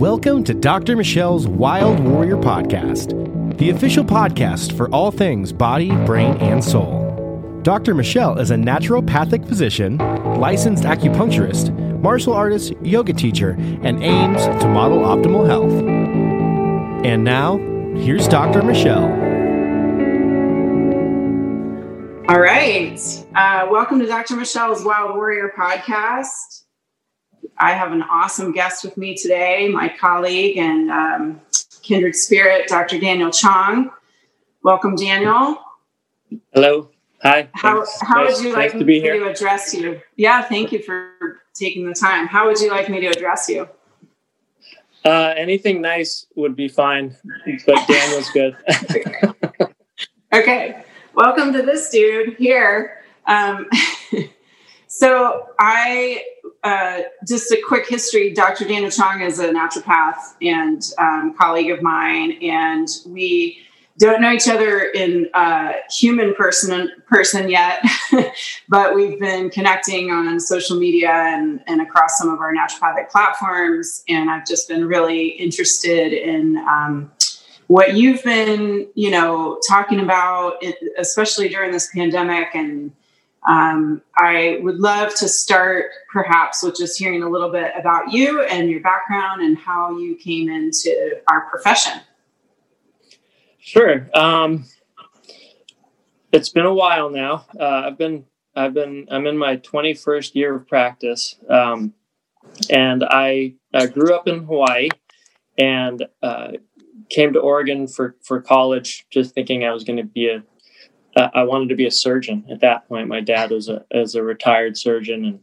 Welcome to Dr. Michelle's Wild Warrior Podcast, the official podcast for all things body, brain, and soul. Dr. Michelle is a naturopathic physician, licensed acupuncturist, martial artist, yoga teacher, and aims to model optimal health. And now, here's Dr. Michelle. All right. Uh, welcome to Dr. Michelle's Wild Warrior podcast. I have an awesome guest with me today, my colleague and um, kindred spirit, Dr. Daniel Chong. Welcome, Daniel. Hello. Hi. How, how nice, would you like nice to me to address you? Yeah, thank you for taking the time. How would you like me to address you? Uh, anything nice would be fine, but Daniel's good. okay. Welcome to this dude here. Um, so I uh, just a quick history. Dr. Dana Chong is a naturopath and um, colleague of mine, and we don't know each other in uh, human person person yet, but we've been connecting on social media and, and across some of our naturopathic platforms. And I've just been really interested in um, what you've been, you know, talking about, especially during this pandemic and um, I would love to start perhaps with just hearing a little bit about you and your background and how you came into our profession. Sure. Um, it's been a while now. Uh, I've been I've been I'm in my 21st year of practice, um, and I, I, grew up in Hawaii and uh, came to Oregon for for college, just thinking I was going to be a I wanted to be a surgeon at that point. My dad was a as a retired surgeon, and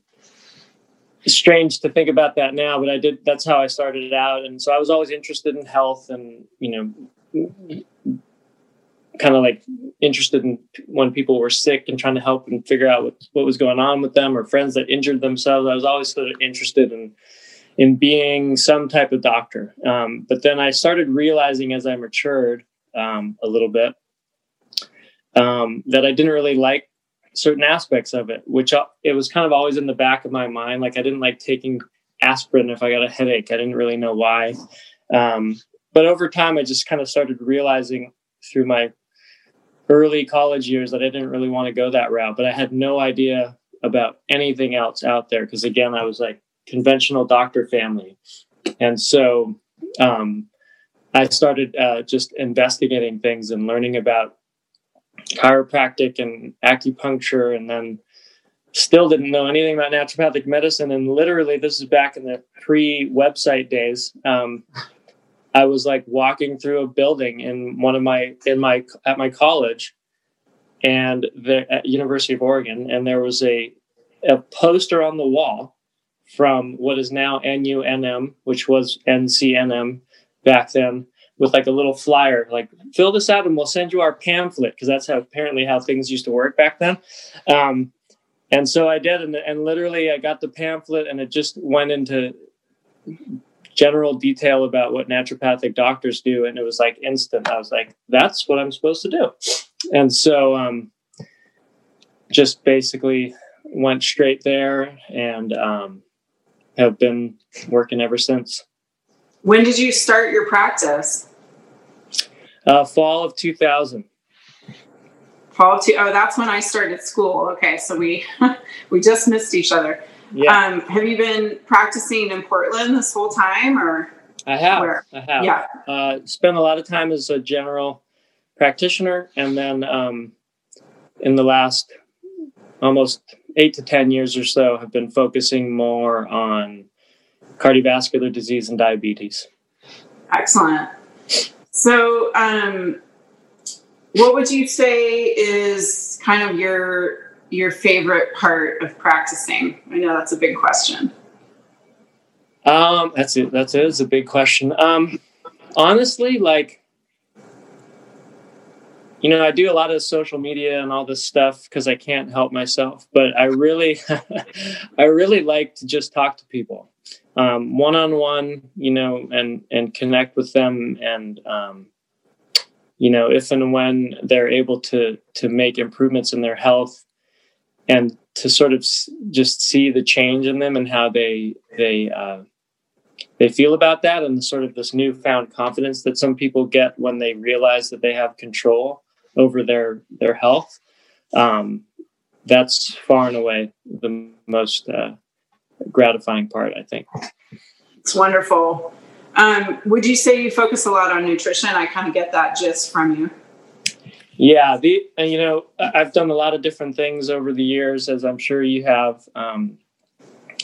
it's strange to think about that now, but I did. That's how I started out, and so I was always interested in health, and you know, kind of like interested in when people were sick and trying to help and figure out what what was going on with them, or friends that injured themselves. I was always sort of interested in in being some type of doctor. Um, but then I started realizing as I matured um, a little bit um, that I didn't really like certain aspects of it, which uh, it was kind of always in the back of my mind. Like I didn't like taking aspirin if I got a headache. I didn't really know why. Um, but over time, I just kind of started realizing through my early college years that I didn't really want to go that route. But I had no idea about anything else out there because again, I was like conventional doctor family, and so um, I started uh, just investigating things and learning about chiropractic and acupuncture and then still didn't know anything about naturopathic medicine. And literally this is back in the pre-website days um, i was like walking through a building in one of my in my at my college and the at university of oregon and there was a a poster on the wall from what is now nunm which was ncnm back then with like a little flyer, like fill this out and we'll send you our pamphlet because that's how apparently how things used to work back then. Um, and so I did, and, and literally I got the pamphlet, and it just went into general detail about what naturopathic doctors do, and it was like instant. I was like, that's what I'm supposed to do, and so um, just basically went straight there, and um, have been working ever since. When did you start your practice? Uh, fall of 2000. Fall of two, oh, that's when I started school. Okay, so we we just missed each other. Yeah. Um, have you been practicing in Portland this whole time, or I have. Where? I have. Yeah. Uh, spent a lot of time as a general practitioner, and then um, in the last almost eight to ten years or so, have been focusing more on cardiovascular disease and diabetes. Excellent. So, um, what would you say is kind of your your favorite part of practicing? I know that's a big question. Um, that's it. That's it. It's a big question. Um, honestly, like, you know, I do a lot of social media and all this stuff because I can't help myself. But I really, I really like to just talk to people one on one, you know, and and connect with them, and um, you know, if and when they're able to to make improvements in their health, and to sort of just see the change in them and how they they uh, they feel about that and sort of this newfound confidence that some people get when they realize that they have control over their their health um, that's far and away the most uh, gratifying part i think. It's wonderful. Um, would you say you focus a lot on nutrition? I kind of get that gist from you. Yeah the you know i've done a lot of different things over the years as i'm sure you have um,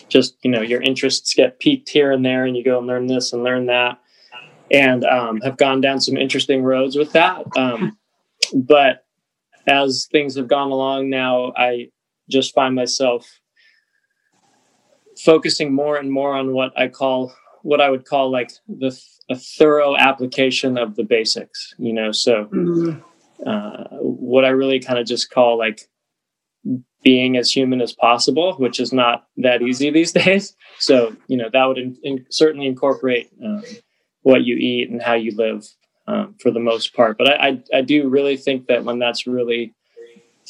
just you know your interests get piqued here and there and you go and learn this and learn that and um, have gone down some interesting roads with that um, but as things have gone along now i just find myself focusing more and more on what i call what i would call like the a thorough application of the basics you know so mm-hmm. uh, what i really kind of just call like being as human as possible, which is not that easy these days. So, you know, that would in, in, certainly incorporate um, what you eat and how you live um, for the most part. But I, I, I, do really think that when that's really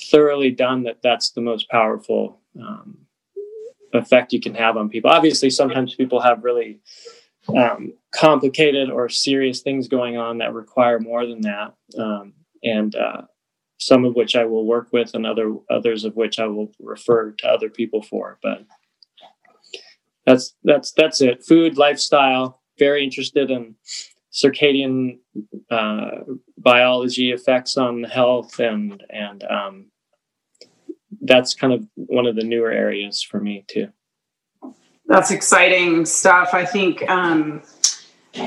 thoroughly done, that that's the most powerful um, effect you can have on people. Obviously, sometimes people have really um, complicated or serious things going on that require more than that. Um, and uh, some of which I will work with, and other others of which I will refer to other people for. But that's that's that's it. Food, lifestyle. Very interested in circadian uh, biology effects on health, and and um, that's kind of one of the newer areas for me too. That's exciting stuff. I think um,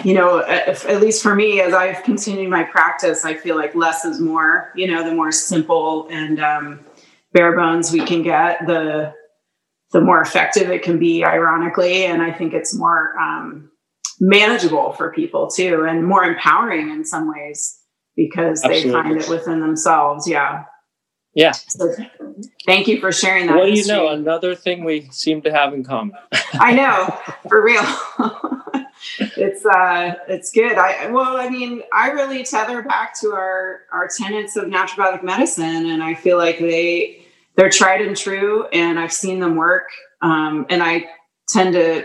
you know, if, at least for me, as I've continued my practice, I feel like less is more. You know, the more simple and um, bare bones we can get, the the more effective it can be. Ironically, and I think it's more um, manageable for people too, and more empowering in some ways because Absolutely. they find it within themselves. Yeah. Yeah. So thank you for sharing that. What do you know? Another thing we seem to have in common. I know, for real. it's uh it's good i well i mean i really tether back to our our tenets of naturopathic medicine and i feel like they they're tried and true and i've seen them work um, and i tend to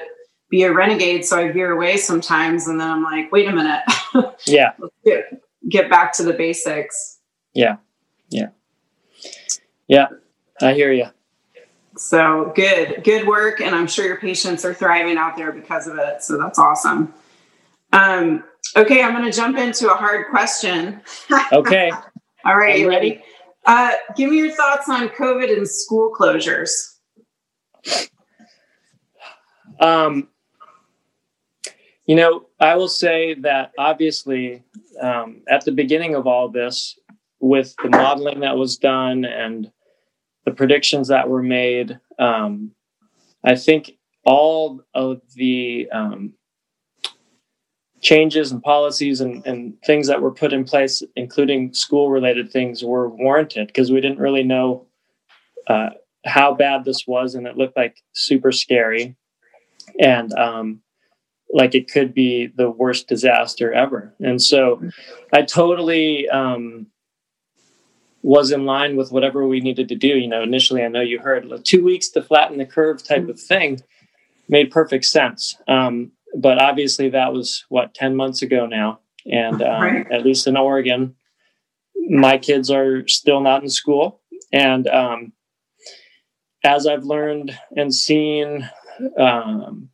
be a renegade so i veer away sometimes and then i'm like wait a minute yeah get, get back to the basics yeah yeah yeah i hear you so good, good work. And I'm sure your patients are thriving out there because of it. So that's awesome. Um, okay, I'm going to jump into a hard question. Okay. All right, you ready? ready? Uh, give me your thoughts on COVID and school closures. Um, you know, I will say that obviously um, at the beginning of all this, with the modeling that was done and the predictions that were made. Um, I think all of the um, changes and policies and, and, things that were put in place, including school related things, were warranted because we didn't really know uh, how bad this was, and it looked like super scary. And um, like it could be the worst disaster ever. And so I totally um, was in line with whatever we needed to do. You know, initially, I know you heard two weeks to flatten the curve type of thing made perfect sense. Um, but obviously, that was what 10 months ago now. And um, right. at least in Oregon, my kids are still not in school. And um, as I've learned and seen um,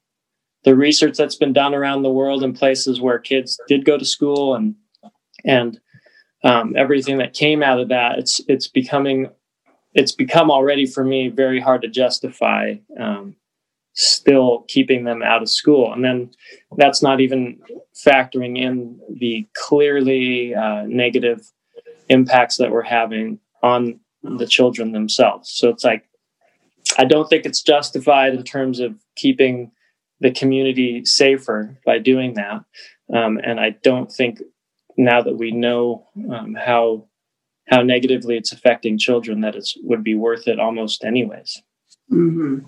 the research that's been done around the world in places where kids did go to school and and um, everything that came out of that, it's it's becoming it's become already for me very hard to justify um, still keeping them out of school, and then that's not even factoring in the clearly uh, negative impacts that we're having on the children themselves. So it's like I don't think it's justified in terms of keeping the community safer by doing that. Um, and I don't think now that we know um, how how negatively it's affecting children that it would be worth it almost anyways. Mm-hmm.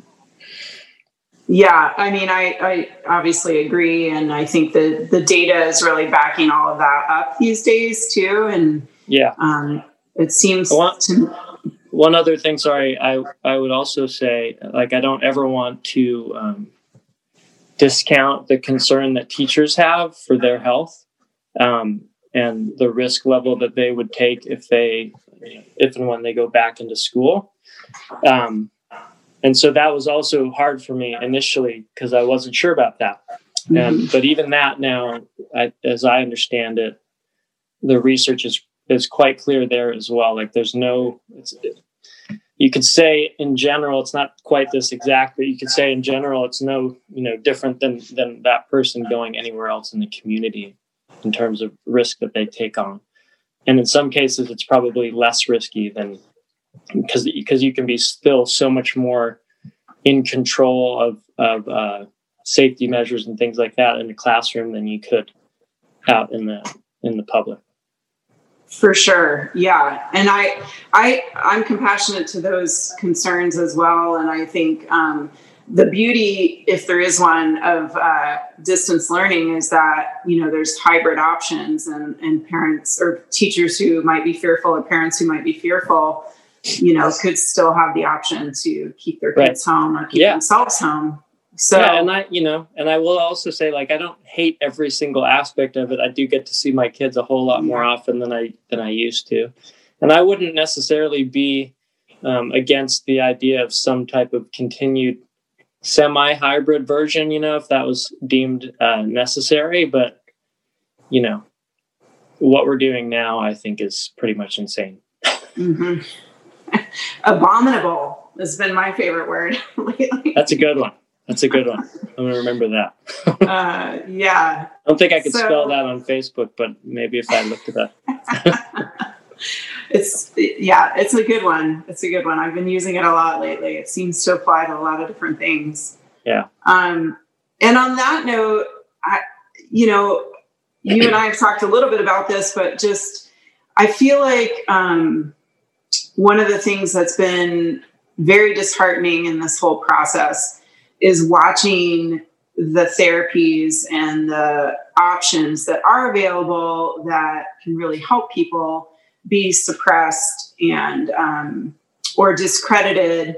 yeah i mean I, I obviously agree and i think the the data is really backing all of that up these days too and yeah. um, it seems one, to... one other thing sorry i i would also say like i don't ever want to um, discount the concern that teachers have for their health. Um, and the risk level that they would take if they if and when they go back into school. Um, and so that was also hard for me initially because i wasn't sure about that. Mm-hmm. and but even that now I, as i understand it the research is is quite clear there as well. Like there's no you could say in general it's not quite this exact but you could say in general it's no you know different than than that person going anywhere else in the community in terms of risk that they take on. And in some cases it's probably less risky than because because you can be still so much more in control of of uh, safety measures and things like that in the classroom than you could out in the in the public. For sure. Yeah. And i i i'm compassionate to those concerns as well. And i think um, the beauty if there is one of uh, distance learning is that you know there's hybrid options and and parents or teachers who might be fearful or parents who might be fearful you know could still have the option to keep their kids right. home or keep yeah. themselves home so yeah, and I, you know, and I will also say, like, I don't hate every single aspect of it. I do get to see my kids a whole lot more often than I than I used to, and I wouldn't necessarily be um, against the idea of some type of continued semi-hybrid version. You know, if that was deemed uh, necessary, but you know, what we're doing now, I think, is pretty much insane. mm-hmm. Abominable has been my favorite word lately. That's a good one. That's a good one. I'm gonna remember that. uh, yeah. I don't think I could so, spell that on Facebook, but maybe if I looked it up. It's yeah, it's a good one. It's a good one. I've been using it a lot lately. It seems to apply to a lot of different things. Yeah. Um, and on that note, I, you know, you and I have talked a little bit about this, but just I feel like um, one of the things that's been very disheartening in this whole process is watching the therapies and the options that are available that can really help people be suppressed and um, or discredited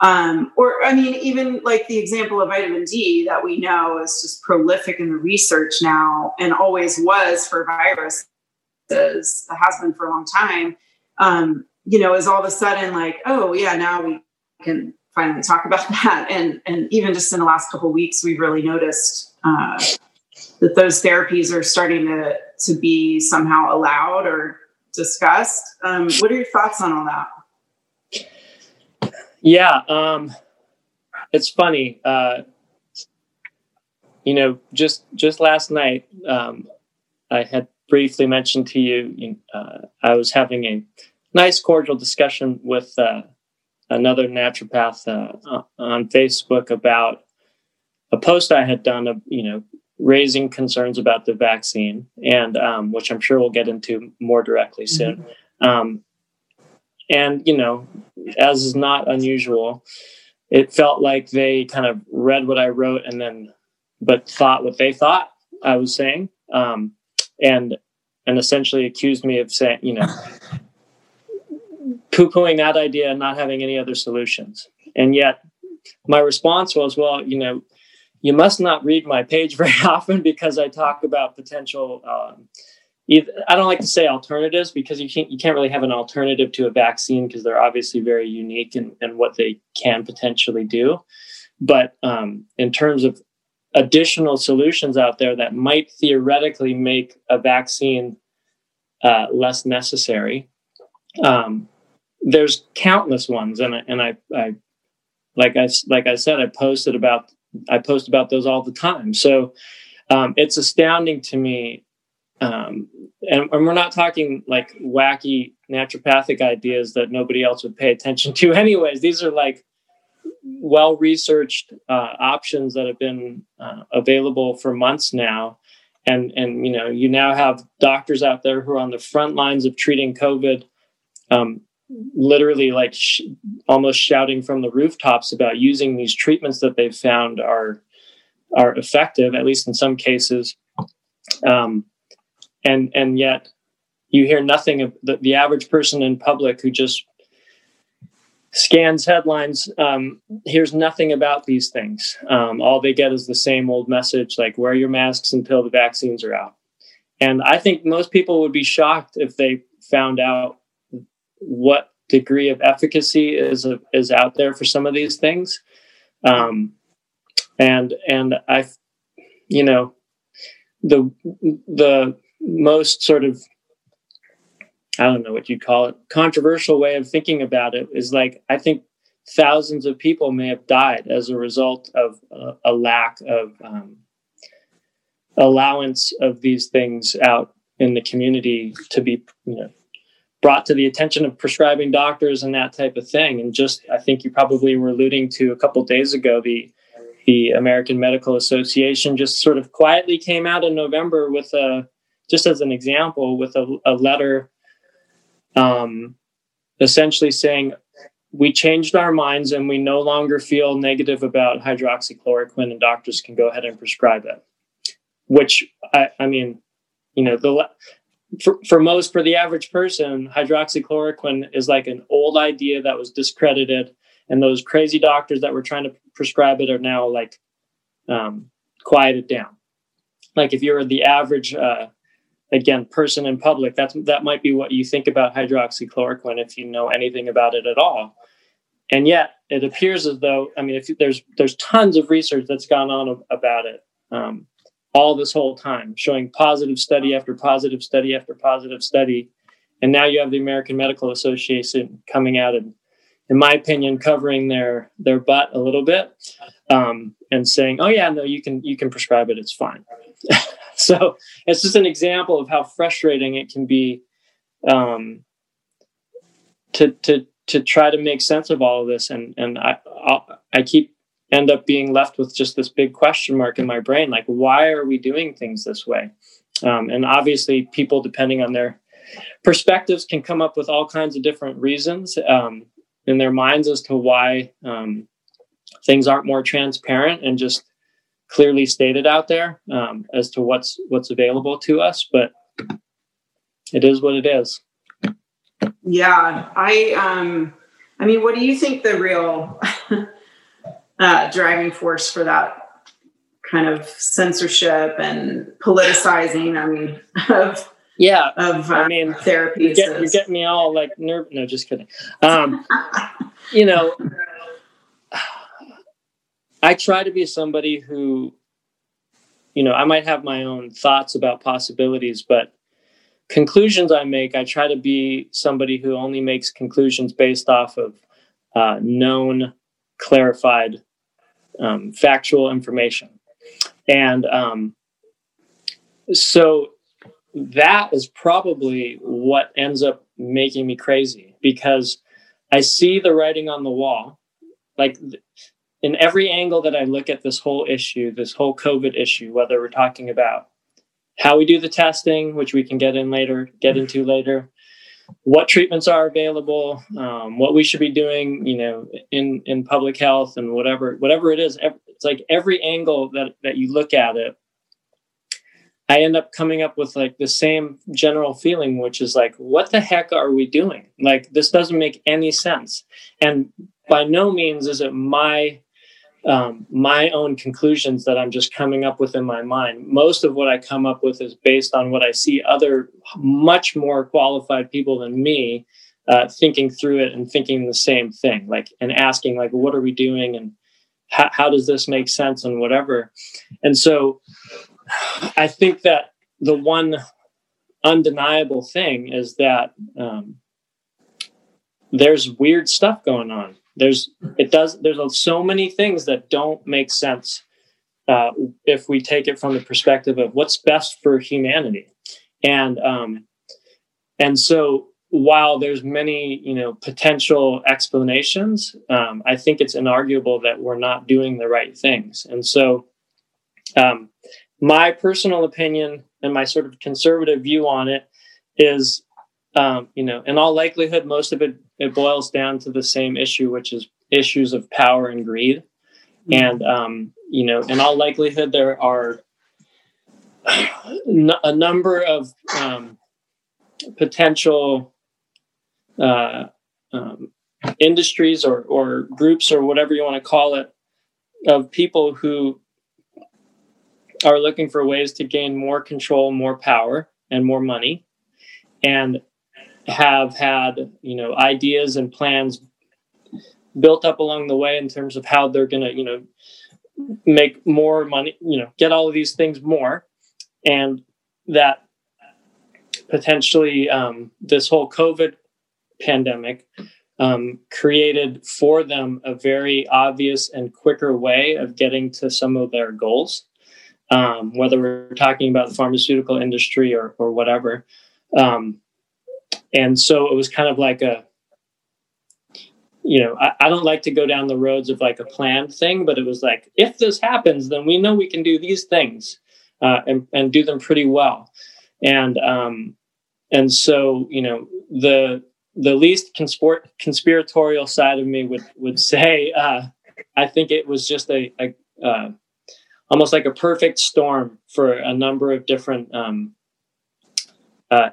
um, or i mean even like the example of vitamin d that we know is just prolific in the research now and always was for viruses has been for a long time um, you know is all of a sudden like oh yeah now we can finally talk about that. And and even just in the last couple weeks, we've really noticed uh, that those therapies are starting to to be somehow allowed or discussed. Um, what are your thoughts on all that? Yeah, um, it's funny. Uh, you know, just just last night, um, I had briefly mentioned to you, uh, I was having a nice, cordial discussion with uh, another naturopath uh, on Facebook about a post I had done you know raising concerns about the vaccine, and um, which I'm sure we'll get into more directly soon. Mm-hmm. Um, and you know, as is not unusual, it felt like they kind of read what I wrote and then, but thought what they thought I was saying, um, and and essentially accused me of saying, you know, poo-pooing that idea and not having any other solutions. And yet my response was, well, you know, you must not read my page very often because I talk about potential. Um, I don't like to say alternatives because you can't you can't really have an alternative to a vaccine because they're obviously very unique and in what they can potentially do. But um, in terms of additional solutions out there that might theoretically make a vaccine uh, less necessary, um, there's countless ones, and I, and I, I, like I like I said, I posted about I post about those all the time. So um, it's astounding to me, um, and, and we're not talking like wacky naturopathic ideas that nobody else would pay attention to, anyways. These are like well researched uh, options that have been uh, available for months now and and you know you now have doctors out there who are on the front lines of treating covid um, literally like sh- almost shouting from the rooftops about using these treatments that they've found are are effective at least in some cases. Um, and and yet you hear nothing of the, the average person in public who just scans headlines um, here's nothing about these things. Um, all they get is the same old message like wear your masks until the vaccines are out. And i think most people would be shocked if they found out what degree of efficacy is is out there for some of these things. Um, and and i you know the the most sort of I don't know what you'd call it, controversial way of thinking about it is like, I think thousands of people may have died as a result of a lack of um, allowance of these things out in the community to be, you know, brought to the attention of prescribing doctors and that type of thing. And just, I think you probably were alluding to a couple days ago, the the American Medical Association just sort of quietly came out in November with a, just as an example, with a, a letter um, essentially saying we changed our minds and we no longer feel negative about hydroxychloroquine and doctors can go ahead and prescribe it which i, I mean you know the for, for most for the average person hydroxychloroquine is like an old idea that was discredited and those crazy doctors that were trying to prescribe it are now like um, quieted down. Like if you're the average uh, again person in public that's that might be what you think about hydroxychloroquine if you know anything about it at all. And yet it appears as though i mean if there's there's tons of research that's gone on about it. Um, all this whole time showing positive study after positive study after positive study. And now you have the american medical association coming out and in my opinion covering their their butt a little bit um, and saying oh yeah no you can you can prescribe it. It's fine. So it's just an example of how frustrating it can be um, to to to try to make sense of all of this. And and I I'll, I keep end up being left with just this big question mark in my brain like why are we doing things this way? Um, and obviously people depending on their perspectives can come up with all kinds of different reasons um, in their minds as to why um, things aren't more transparent and just clearly stated out there um, as to what's what's available to us but it is what it is. Yeah i um i mean what do you think the real uh, driving force for that kind of censorship and politicizing i mean of yeah. of uh, i mean therapy you're, get, you're, getting me all like nerve no just kidding. Um you know I try to be somebody who, you know, I might have my own thoughts about possibilities, but conclusions I make, I try to be somebody who only makes conclusions based off of uh, known, clarified, um, factual information. And um, so that is probably what ends up making me crazy because I see the writing on the wall. Like in every angle that I look at this whole issue, this whole COVID issue, whether we're talking about how we do the testing, which we can get in later, get into later, what treatments are available, um, what we should be doing, you know, in in public health and whatever whatever it is. It's like every angle that that you look at it, I end up coming up with like the same general feeling, which is like, what the heck are we doing? Like this doesn't make any sense. And by no means is it my um, my own conclusions that I'm just coming up with in my mind. Most of what I come up with is based on what I see other much more qualified people than me uh, thinking through it and thinking the same thing, like and asking like, what are we doing and how, how does this make sense and whatever. And so, I think that the one undeniable thing is that um, there's weird stuff going on there's it does there's so many things that don't make sense uh, if we take it from the perspective of what's best for humanity. And um, and so while there's many you know potential explanations um, i think it's inarguable that we're not doing the right things. And so um, my personal opinion and my sort of conservative view on it is um, you know, in all likelihood, most of it it boils down to the same issue, which is issues of power and greed. Mm-hmm. And um, you know, in all likelihood, there are a number of um, potential uh, um, industries or or groups or whatever you want to call it of people who are looking for ways to gain more control, more power, and more money, and have had you know ideas and plans built up along the way in terms of how they're going to you know make more money you know get all of these things more. And that potentially um, this whole covid pandemic um, created for them a very obvious and quicker way of getting to some of their goals. Um, whether we're talking about the pharmaceutical industry or, or whatever. Um, and so it was kind of like a you know I, I, don't like to go down the roads of like a planned thing but it was like if this happens then we know we can do these things uh, and, and do them pretty well. And um and so you know the the least conspir- conspiratorial side of me would would say uh i think it was just a, a uh, almost like a perfect storm for a number of different um uh,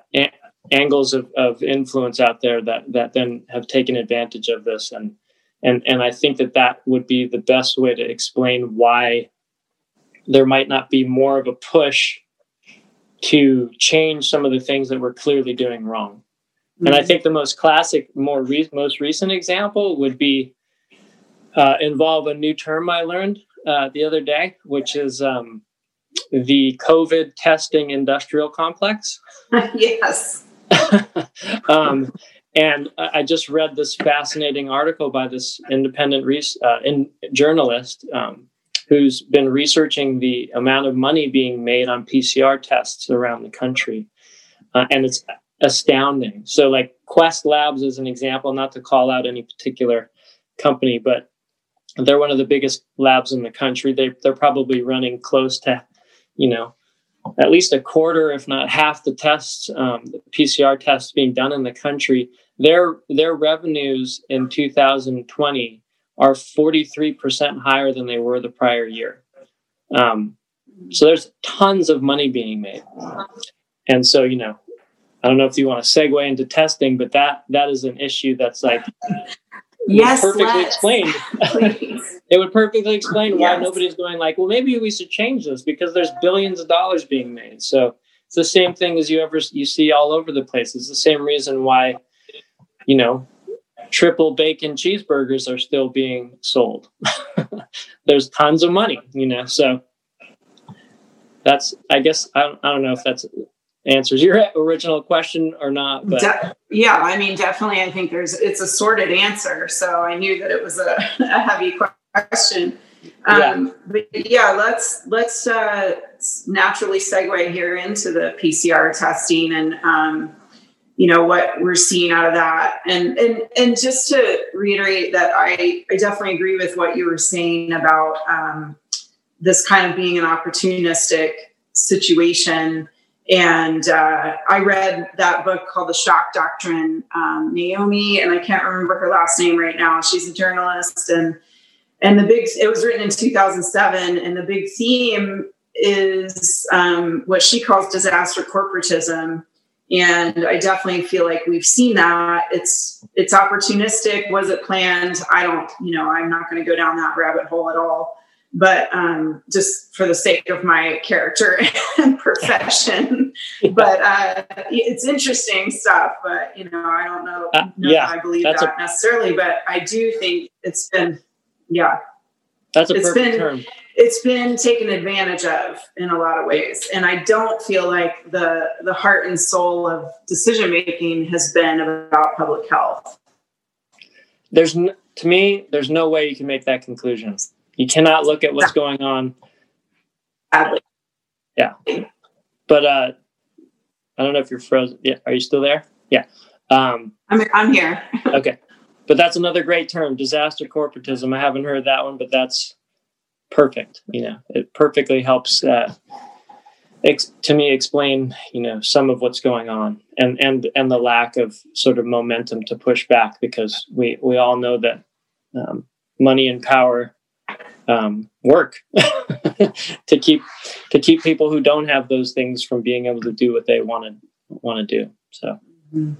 angles of, of influence out there that that then have taken advantage of this and and and I think that that would be the best way to explain why there might not be more of a push to change some of the things that we're clearly doing wrong. Mm-hmm. And I mm-hmm. think the most classic, more re- most recent example would be uh, involve a new term I learned uh, the other day, which is um, the COVID testing industrial complex. yes. um, and I just read this fascinating article by this independent uh, in, journalist um, who's been researching the amount of money being made on PCR tests around the country. Uh, and it's astounding. So, like Quest Labs is an example, not to call out any particular company, but they're one of the biggest labs in the country. They, they're probably running close to, you know, at least a quarter, if not half, the tests, um, the PCR tests being done in the country, their their revenues in 2020 are 43% higher than they were the prior year. Um, so there's tons of money being made, and so you know, I don't know if you want to segue into testing, but that that is an issue that's like yes, perfectly let's. explained. it would perfectly explain why yes. nobody's going like, well, maybe we should change this because there's billions of dollars being made. So it's the same thing as you ever you see all over the place. It's the same reason why, you know, triple bacon cheeseburgers are still being sold. there's tons of money, you know. So that's I guess I don't, I don't know if that's answers your original question or not. But De- yeah, I mean, definitely, I think there's it's a sorted answer. So I knew that it was a, a heavy question. Um, yeah. But yeah, let's let's uh, naturally segue here into the PCR testing and um, you know what we're seeing out of that, and and and just to reiterate that I I definitely agree with what you were saying about um, this kind of being an opportunistic situation and uh, I read that book called The Shock Doctrine. Um, Naomi, and I can't remember her last name right now. She's a journalist, and and the big it was written in 2007, and the big theme is um, what she calls disaster corporatism. And I definitely feel like we've seen that. It's it's opportunistic. Was it planned? I don't. You know, I'm not going to go down that rabbit hole at all but um, just for the sake of my character and profession. but uh, it's interesting stuff. But you know, I don't know. Uh, yeah, I believe that a, necessarily, but I do think it's been, yeah, that's a it's perfect been, term. It's been taken advantage of in a lot of ways, and I don't feel like the the heart and soul of decision making has been about public health. There's n- to me, there's no way you can make that conclusion you cannot look at what's going on. Yeah. But uh, I don't know if you're frozen. Yeah. Are you still there? Yeah. Um, I'm, I'm here. okay. But that's another great term, disaster corporatism. I haven't heard that one, but that's perfect. You know, it perfectly helps uh, ex- to me explain, you know, some of what's going on and, and, and the lack of sort of momentum to push back because we, we all know that um, money and power um, work to keep to keep people who don't have those things from being able to do what they want to want to do. So, mm-hmm.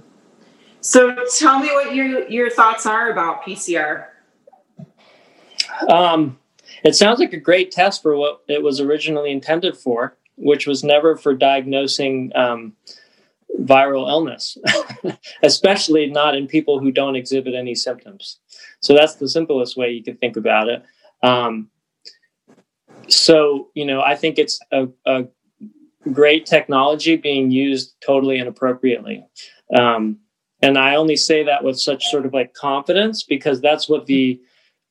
So tell me what your your thoughts are about PCR. Um, it sounds like a great test for what it was originally intended for, which was never for diagnosing um, viral illness, especially not in people who don't exhibit any symptoms. So that's the simplest way you could think about it. Um, so, you know, I think it's a, a, great technology being used totally inappropriately. Um, and I only say that with such sort of like confidence because that's what the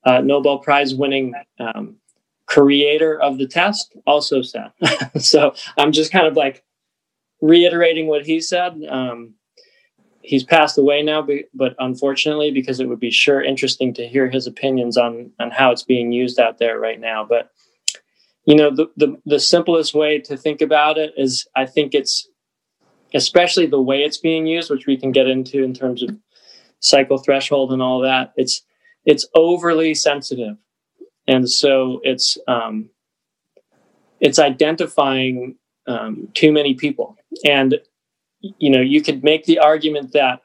uh, Nobel Prize winning um, creator of the test also said. so I'm just kind of like reiterating what he said. Um, he's passed away now, but unfortunately, because it would be sure interesting to hear his opinions on on how it's being used out there right now. But you know, the the, the simplest way to think about it is, I think it's especially the way it's being used, which we can get into in terms of cycle threshold and all that. It's it's overly sensitive, and so it's um, it's identifying um, too many people and you know, you could make the argument that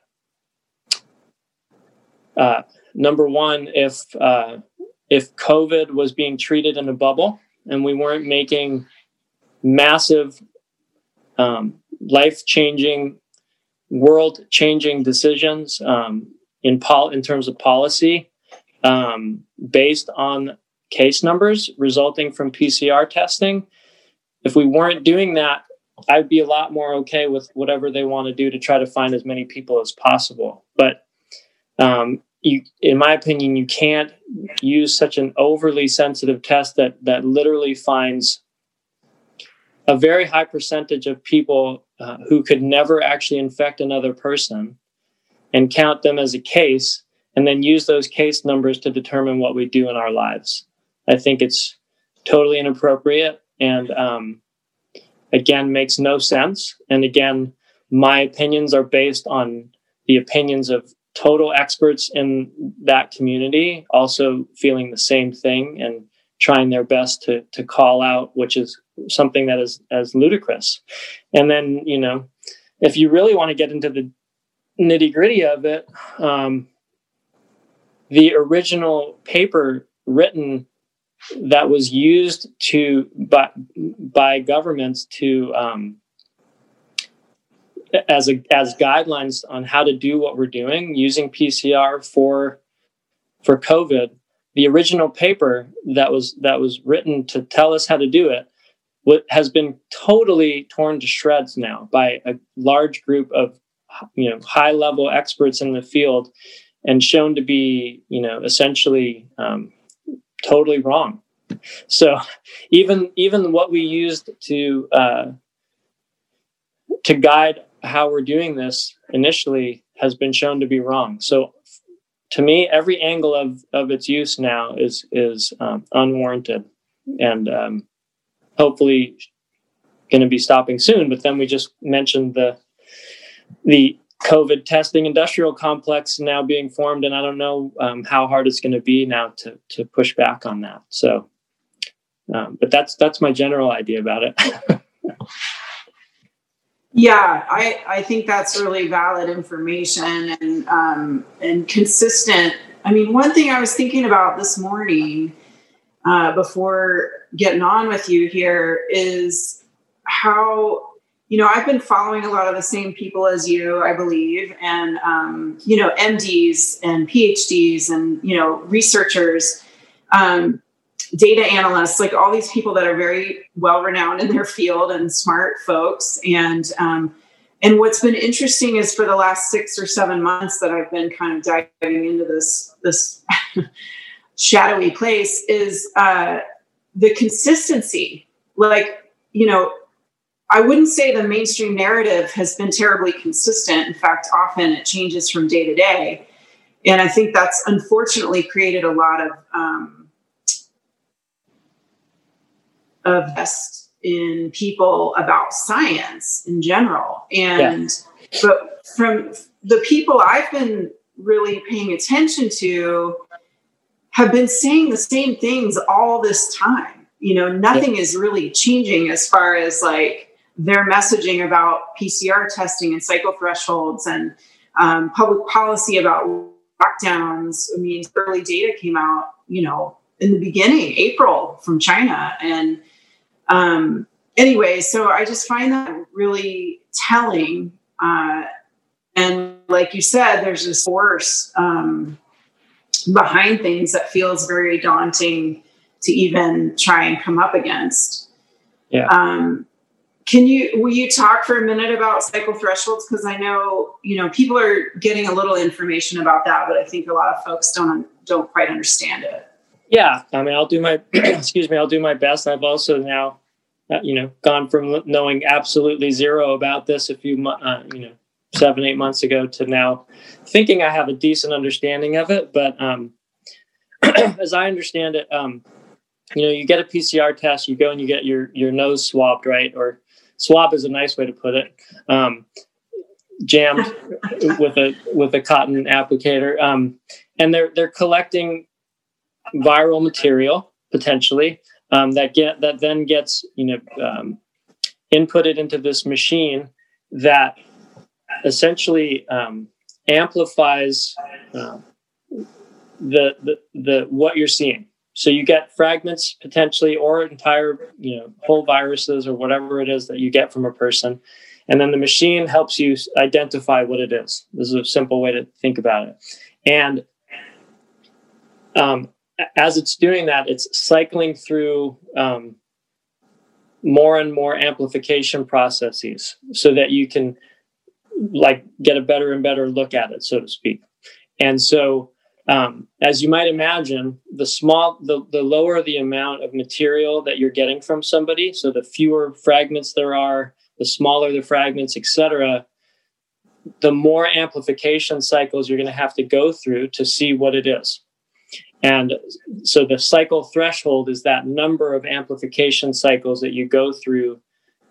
uh, number one, if uh, if COVID was being treated in a bubble and we weren't making massive, um, life changing, world changing decisions um, in pol- in terms of policy um, based on case numbers resulting from PCR testing, if we weren't doing that I'd be a lot more okay with whatever they want to do to try to find as many people as possible. But um, you, in my opinion, you can't use such an overly sensitive test that that literally finds a very high percentage of people uh, who could never actually infect another person and count them as a case and then use those case numbers to determine what we do in our lives. I think it's totally inappropriate and um, again makes no sense. And again, my opinions are based on the opinions of total experts in that community, also feeling the same thing and trying their best to to call out, which is something that is as ludicrous. And then, you know, if you really want to get into the nitty gritty of it, um, the original paper written that was used to by by governments to um, as a as guidelines on how to do what we're doing using PCR for for COVID. The original paper that was that was written to tell us how to do it what has been totally torn to shreds now by a large group of you know high level experts in the field and shown to be you know essentially um, totally wrong. So even even what we used to uh, to guide how we're doing this initially has been shown to be wrong. So to me, every angle of of its use now is is um, unwarranted, and um, hopefully going to be stopping soon. But then we just mentioned the the COVID testing industrial complex now being formed, and I don't know um, how hard it's going to be now to to push back on that. So, um, but that's that's my general idea about it. yeah, I I think that's really valid information and um, and consistent. I mean, one thing I was thinking about this morning uh, before getting on with you here is how you know, I've been following a lot of the same people as you, I believe, and um, you know, MDs and PhDs and you know, researchers, um, data analysts, like all these people that are very well renowned in their field and smart folks. And um, and what's been interesting is for the last six or seven months that I've been kind of diving into this this shadowy place is uh, the consistency. Like you know I wouldn't say the mainstream narrative has been terribly consistent. In fact, often it changes from day to day. And I think that's unfortunately created a lot of um, of best in people about science in general. And yeah. but from the people I've been really paying attention to have been saying the same things all this time. You know, nothing yeah. is really changing as far as like their messaging about PCR testing and cycle thresholds and um, public policy about lockdowns. I mean, early data came out, you know, in the beginning, April from China. And um, anyway, so I just find that really telling. Uh, and like you said, there's this force um, behind things that feels very daunting to even try and come up against. Yeah. Um, can you will you talk for a minute about cycle thresholds? Because I know you know people are getting a little information about that, but I think a lot of folks don't don't quite understand it. Yeah, I mean, I'll do my excuse me, I'll do my best. I've also now, uh, you know, gone from knowing absolutely zero about this a few, uh, you know, seven eight months ago to now thinking I have a decent understanding of it. But um, as I understand it, um, you know, you get a PCR test, you go and you get your your nose swabbed, right? Or swab is a nice way to put it. Um, jammed with a with a cotton applicator, um, and they're they're collecting viral material potentially um, that get that then gets you know um, inputted into this machine that essentially um, amplifies uh, the, the the what you're seeing. So you get fragments potentially, or entire, you know, whole viruses or whatever it is that you get from a person, and then the machine helps you identify what it is. This is a simple way to think about it. And um, as it's doing that, it's cycling through um, more and more amplification processes so that you can like get a better and better look at it, so to speak. And so um, as you might imagine, the small, the, the lower the amount of material that you're getting from somebody, so the fewer fragments there are, the smaller the fragments, etc., the more amplification cycles you're going to have to go through to see what it is. And so the cycle threshold is that number of amplification cycles that you go through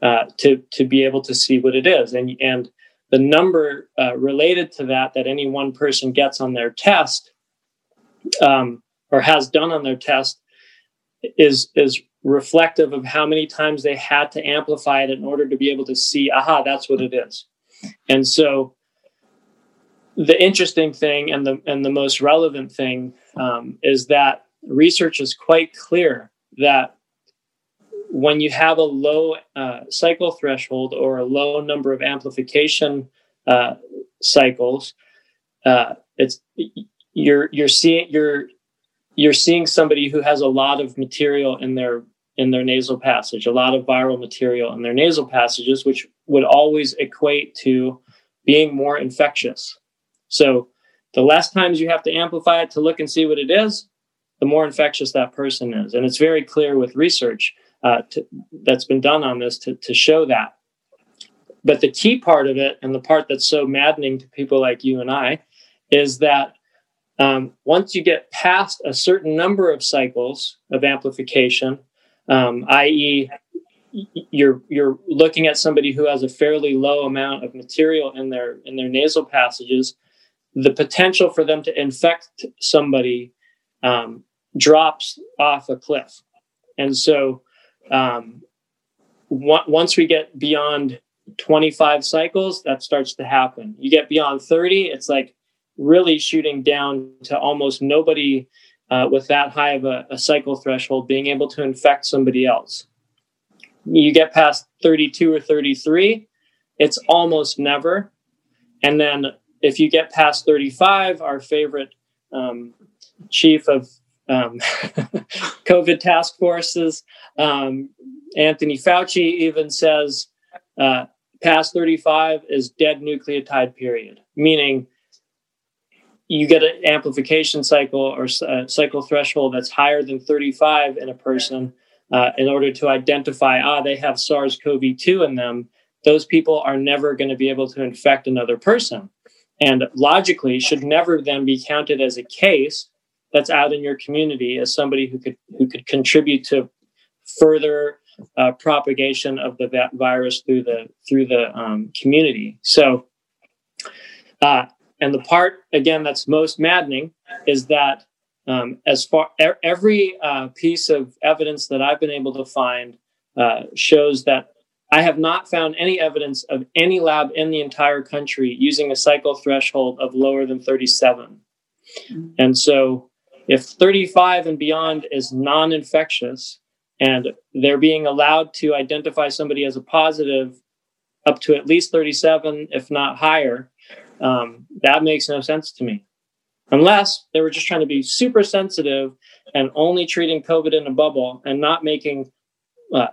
uh, to to be able to see what it is. And and the number uh, related to that that any one person gets on their test um, or has done on their test is is reflective of how many times they had to amplify it in order to be able to see aha that's what it is. And so the interesting thing and the and the most relevant thing um, is that research is quite clear that when you have a low uh, cycle threshold or a low number of amplification uh, cycles, uh, it's you're you're seeing you're you're seeing somebody who has a lot of material in their in their nasal passage, a lot of viral material in their nasal passages, which would always equate to being more infectious. So the less times you have to amplify it to look and see what it is, the more infectious that person is. And it's very clear with research uh, to, that's been done on this to, to show that. But the key part of it, and the part that's so maddening to people like you and I, is that um, once you get past a certain number of cycles of amplification, um, i.e., you're you're looking at somebody who has a fairly low amount of material in their in their nasal passages, the potential for them to infect somebody um, drops off a cliff, and so um, once we get beyond 25 cycles, that starts to happen. You get beyond 30, it's like really shooting down to almost nobody uh, with that high of a, a cycle threshold being able to infect somebody else. You get past 32 or 33, it's almost never. And then if you get past 35, our favorite um, chief of um, COVID task forces, um, Anthony Fauci, even says uh, past 35 is dead nucleotide period, meaning you get an amplification cycle or a cycle threshold that's higher than 35 in a person uh, in order to identify, ah, they have SARS CoV 2 in them. Those people are never going to be able to infect another person. And logically, should never then be counted as a case that's out in your community as somebody who could who could contribute to further uh, propagation of the virus through the through the um, community. So, uh, and the part again that's most maddening is that um, as far every uh, piece of evidence that I've been able to find uh, shows that I have not found any evidence of any lab in the entire country using a cycle threshold of lower than 37. Mm-hmm. And so, if 35 and beyond is non infectious and they're being allowed to identify somebody as a positive up to at least 37, if not higher, um, that makes no sense to me. Unless they were just trying to be super sensitive and only treating COVID in a bubble and not making uh,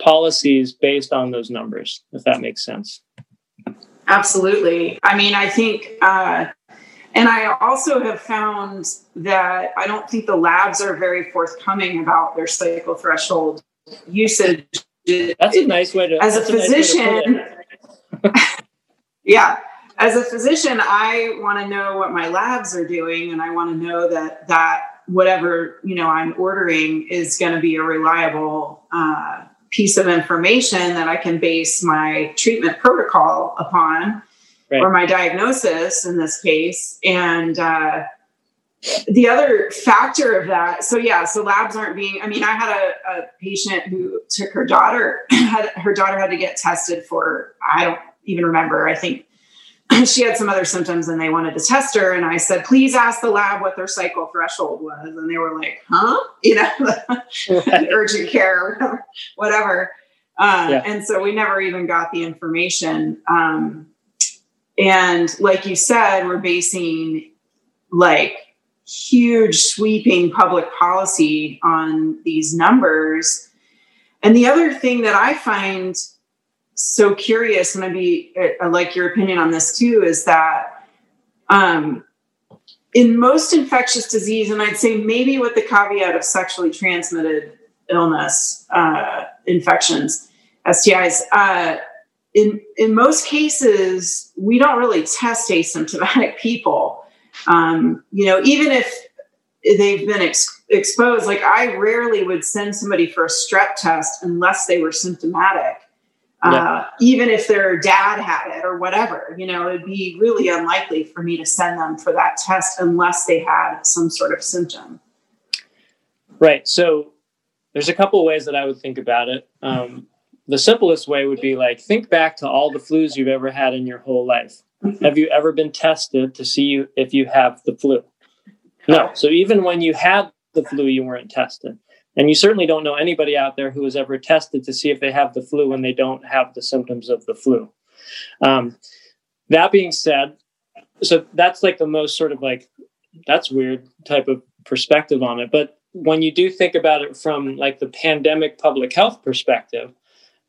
policies based on those numbers, if that makes sense. Absolutely. I mean, I think, uh, and I also have found that I don't think the labs are very forthcoming about their cycle threshold usage. That's a nice way to. As a physician, nice yeah, as a physician, I want to know what my labs are doing, and I want to know that that whatever you know I'm ordering is going to be a reliable uh, piece of information that I can base my treatment protocol upon, right. or my diagnosis in this case. And uh, the other factor of that, so yeah, so labs aren't being. I mean, I had a, a patient who took her daughter. Had, her daughter had to get tested for I don't even remember. I think she had some other symptoms and they wanted to test her. And I said, please ask the lab what their cycle threshold was. And they were like, huh? You know, urgent care, whatever. Uh, yeah. And so we never even got the information. Um, and like you said, we're basing like huge sweeping public policy on these numbers. And the other thing that I find so curious, and I'd be I like your opinion on this too, is that um, in most infectious disease, and I'd say maybe with the caveat of sexually transmitted illness uh, infections, STIs, uh, in in most cases we don't really test asymptomatic people. Um, you know, even if they've been ex- exposed, like I rarely would send somebody for a strep test unless they were symptomatic uh, even if their dad had it or whatever, you know, it'd be really unlikely for me to send them for that test unless they had some sort of symptom. Right. So there's a couple ways that I would think about it. Um, the simplest way would be like think back to all the flus you've ever had in your whole life. Mm-hmm. Have you ever been tested to see if you have the flu? No. So even when you had the flu, you weren't tested. And you certainly don't know anybody out there who has ever tested to see if they have the flu when they don't have the symptoms of the flu. Um, that being said, so that's like the most sort of like, that's weird type of perspective on it. But when you do think about it from like the pandemic public health perspective,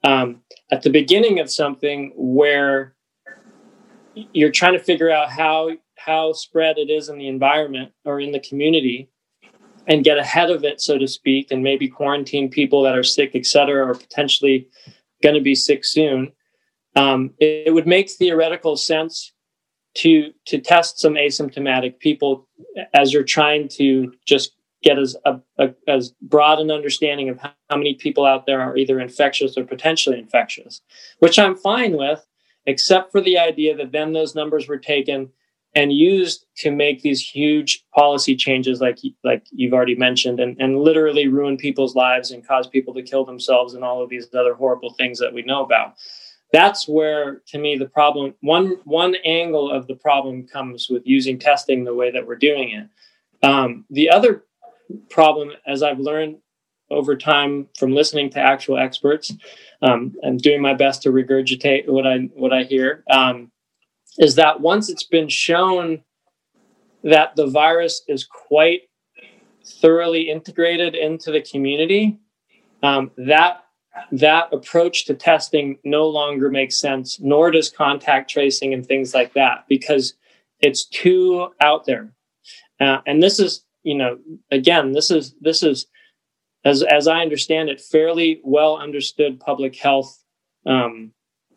um, at the beginning of something where you're trying to figure out how how spread it is in the environment or in the community and get ahead of it, so to speak, and maybe quarantine people that are sick, et cetera, or potentially going to be sick soon. Um, it, it, would make theoretical sense to to test some asymptomatic people as you're trying to just get as a, a, as broad an understanding of how, how many people out there are either infectious or potentially infectious, which I'm fine with, except for the idea that then those numbers were taken and used to make these huge policy changes like like you've already mentioned and, and literally ruin people's lives and cause people to kill themselves and all of these other horrible things that we know about. That's where to me the problem one one angle of the problem comes with using testing the way that we're doing it. Um, the other problem as i've learned over time from listening to actual experts um, and doing my best to regurgitate what i what i hear um, is that once it's been shown that the virus is quite thoroughly integrated into the community, um, that that approach to testing no longer makes sense, nor does contact tracing and things like that, because it's too out there. Uh, and this is, you know, again, this is this is, as as I understand it, fairly well understood public health um,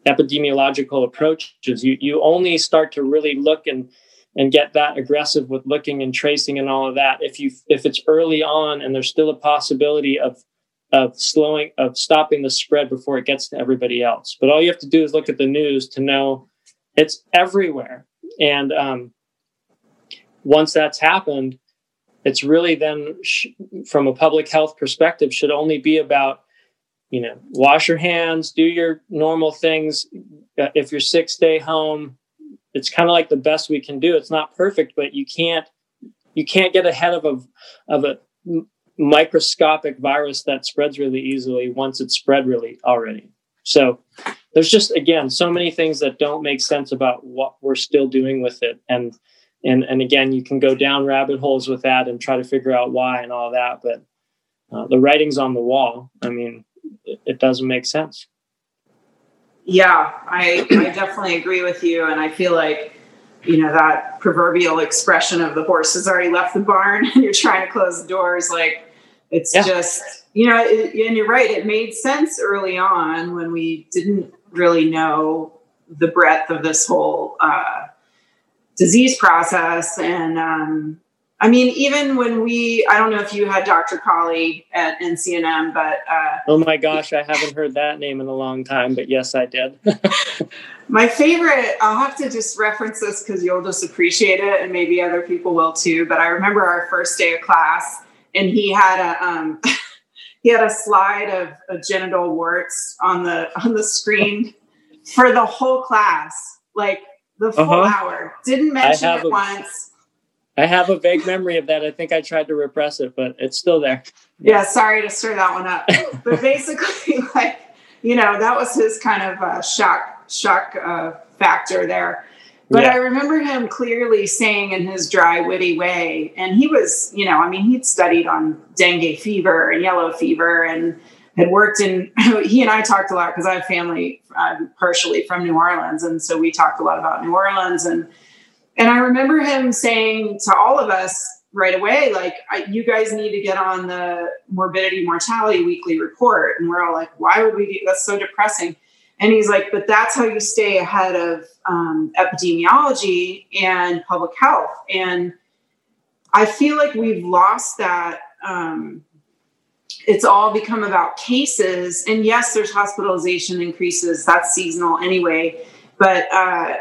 epidemiological approaches. You you only start to really look and and get that aggressive with looking and tracing and all of that if you if it's early on and there's still a possibility of of slowing of stopping the spread before it gets to everybody else. But all you have to do is look at the news to know it's everywhere. And um, once that's happened, it's really then sh- from a public health perspective should only be about you know, wash your hands, do your normal things. Uh, if you're sick, stay home. It's kind of like the best we can do. It's not perfect, but you can't you can't get ahead of a of a microscopic virus that spreads really easily once it's spread really already. So there's just again so many things that don't make sense about what we're still doing with it and and and again you can go down rabbit holes with that and try to figure out why and all that but uh, the writing's on the wall i mean it doesn't make sense yeah I, I definitely agree with you and i feel like you know that proverbial expression of the horse has already left the barn and you're trying to close the doors like it's yeah. just you know it, and you're right it made sense early on when we didn't really know the breadth of this whole uh, disease process and um, I mean, even when we, I don't know if you had Dr. Colley at NCNM, but. Uh, oh my gosh, I haven't heard that name in a long time, but yes, I did. my favorite, I'll have to just reference this because you'll just appreciate it and maybe other people will too. But I remember our first day of class and he had a, um, he had a slide of, of genital warts on the, on the screen for the whole class, like the full uh-huh. hour. Didn't mention it once I have a vague memory of that. I think I tried to repress it, but it's still there. Yeah, sorry to stir that one up. but basically, like, you know, that was his kind of uh, shock shock uh, factor there. But yeah. I remember him clearly saying in his dry, witty way, and he was, you know, I mean, he'd studied on dengue fever and yellow fever and had worked in, he and I talked a lot because I have family um, partially from New Orleans. And so we talked a lot about New Orleans and and I remember him saying to all of us right away, like, you guys need to get on the morbidity mortality weekly report. And we're all like, why would we do that's so depressing? And he's like, but that's how you stay ahead of um, epidemiology and public health. And I feel like we've lost that. Um, it's all become about cases. And yes, there's hospitalization increases, that's seasonal anyway. But uh,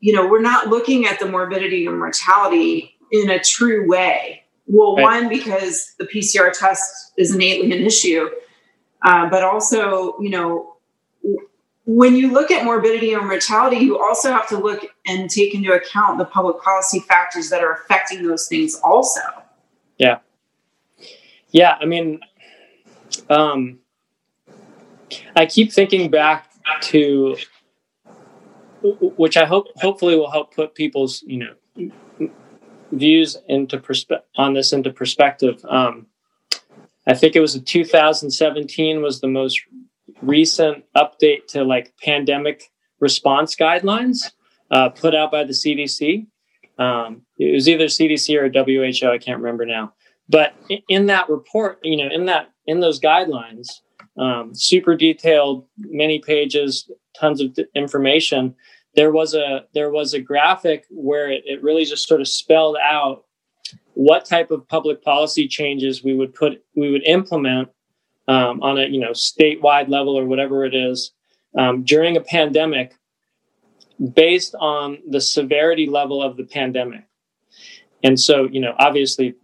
you know, we're not looking at the morbidity and mortality in a true way. Well, right. one, because the PCR test is innately an issue, uh, but also, you know, when you look at morbidity and mortality, you also have to look and take into account the public policy factors that are affecting those things also. Yeah. Yeah. I mean, um, I keep thinking back to which I hope hopefully will help put people's you know views into perspe- on this into perspective. Um, I think it was a 2017 was the most recent update to like pandemic response guidelines uh, put out by the CDC. Um, it was either CDC or WHO. I can't remember now. But in that report, you know, in that in those guidelines, um, super detailed, many pages, tons of information there was a there was a graphic where it, it really just sort of spelled out what type of public policy changes we would put we would implement um, on a you know statewide level or whatever it is um, during a pandemic based on the severity level of the pandemic. And so you know obviously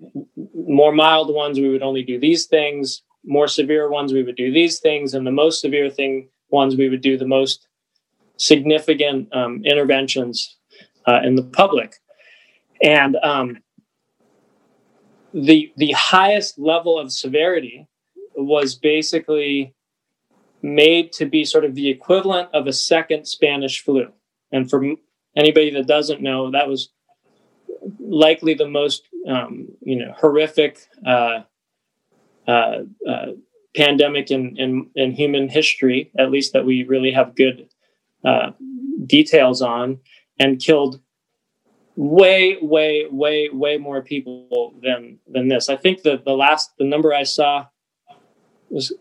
more mild ones we would only do these things. More severe ones we would do these things. And the most severe thing ones we would do the most significant um, interventions uh, in the public. And um, the the highest level of severity was basically made to be sort of the equivalent of a second Spanish flu. And for anybody that doesn't know, that was likely the most um, you know horrific uh, uh, uh, pandemic in, in in human history, at least that we really have good uh, details on and killed way way way way more people than than this. I think the the last the number i saw was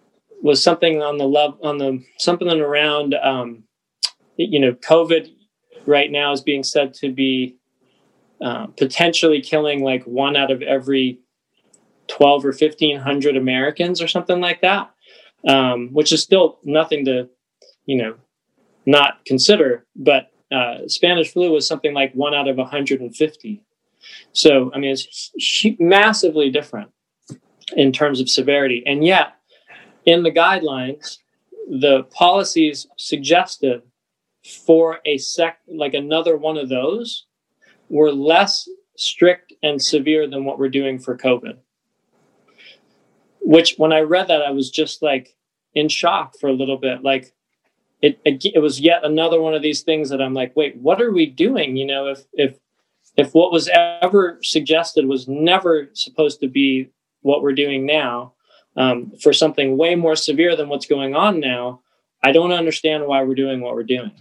was something on the love on the something around um you know covid right now is being said to be uh, potentially killing like one out of every 12 or 1500 americans or something like that um, which is still nothing to you know not consider, but uh, Spanish flu was something like one out of 150. So, I mean, it's massively different in terms of severity. And yet, in the guidelines, the policies suggested for a sec like another one of those were less strict and severe than what we're doing for COVID. Which when I read that, I was just like in shock for a little bit. Like it, it was yet another one of these things that I'm like, wait, what are we doing? You know, if if if what was ever suggested was never supposed to be what we're doing now, um, for something way more severe than what's going on now, I don't understand why we're doing what we're doing.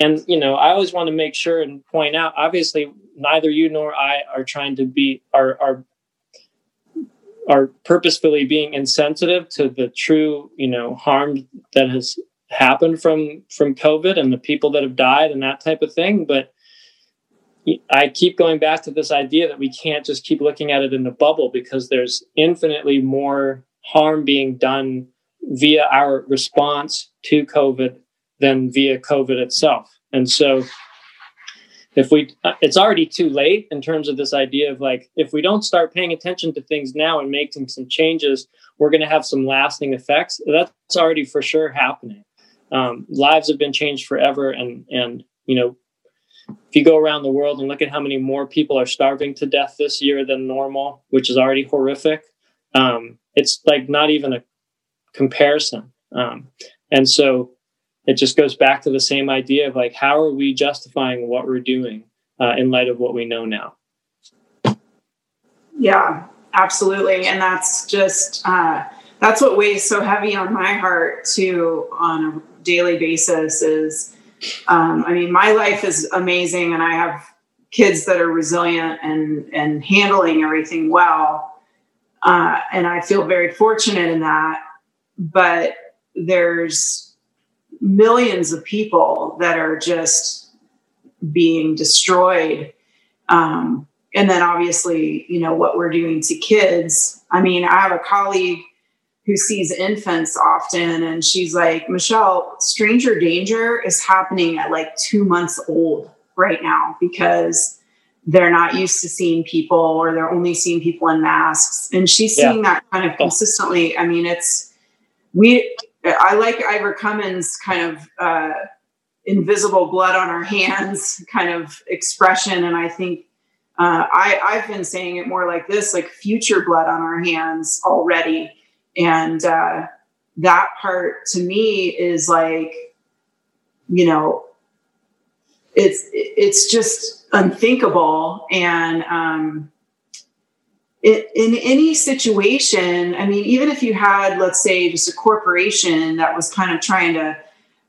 And you know, I always want to make sure and point out. Obviously, neither you nor I are trying to be are are are purposefully being insensitive to the true you know harm that has happened from from COVID and the people that have died and that type of thing. But I keep going back to this idea that we can't just keep looking at it in a bubble because there's infinitely more harm being done via our response to COVID than via COVID itself. And so if we uh, it's already too late in terms of this idea of like if we don't start paying attention to things now and making some changes we're going to have some lasting effects that's already for sure happening um, lives have been changed forever and and you know if you go around the world and look at how many more people are starving to death this year than normal which is already horrific um, it's like not even a comparison. Um, and so it just goes back to the same idea of like how are we justifying what we're doing uh, in light of what we know now? Yeah absolutely. And that's just uh, that's what weighs so heavy on my heart too on daily basis is um, i mean my life is amazing and i have kids that are resilient and and handling everything well. Uh, and i feel very fortunate in that but there's millions of people that are just being destroyed. Um, and then obviously you know what we're doing to kids. I mean i have a colleague who sees infants often and she's like michelle stranger danger is happening at like two months old right now because they're not used to seeing people or they're only seeing people in masks. And she's seeing yeah. that kind of consistently. I mean it's we i like ivor cummins kind of uh, invisible blood on our hands kind of expression and i think uh, I, I've been saying it more like this, like future blood on our hands already and uh, that part to me is like you know it's it's just unthinkable. And um it, in any situation i mean even if you had let's say just a corporation that was kind of trying to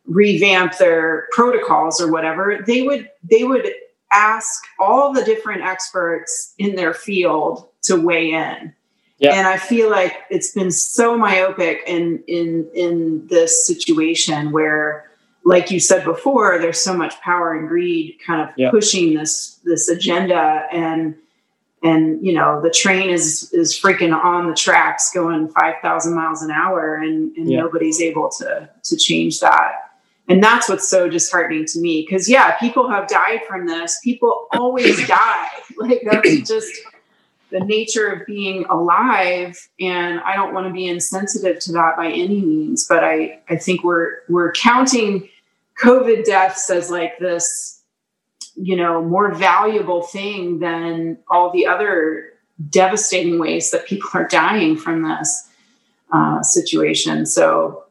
revamp their protocols or whatever they would they would ask all the different experts in their field to weigh in yeah. And I feel like it's been so myopic in in in this situation where, like you said before, there's so much power and greed kind of yeah. pushing this this agenda and and you know the train is is freaking on the tracks going 5000 miles an hour and, and yeah. nobody's able to to change that and that's what's so disheartening to me because yeah people have died from this people always die like that's just the nature of being alive and i don't want to be insensitive to that by any means but i i think we're we're counting covid deaths as like this you know more valuable thing than all the other devastating ways that people are dying from this uh, situation. So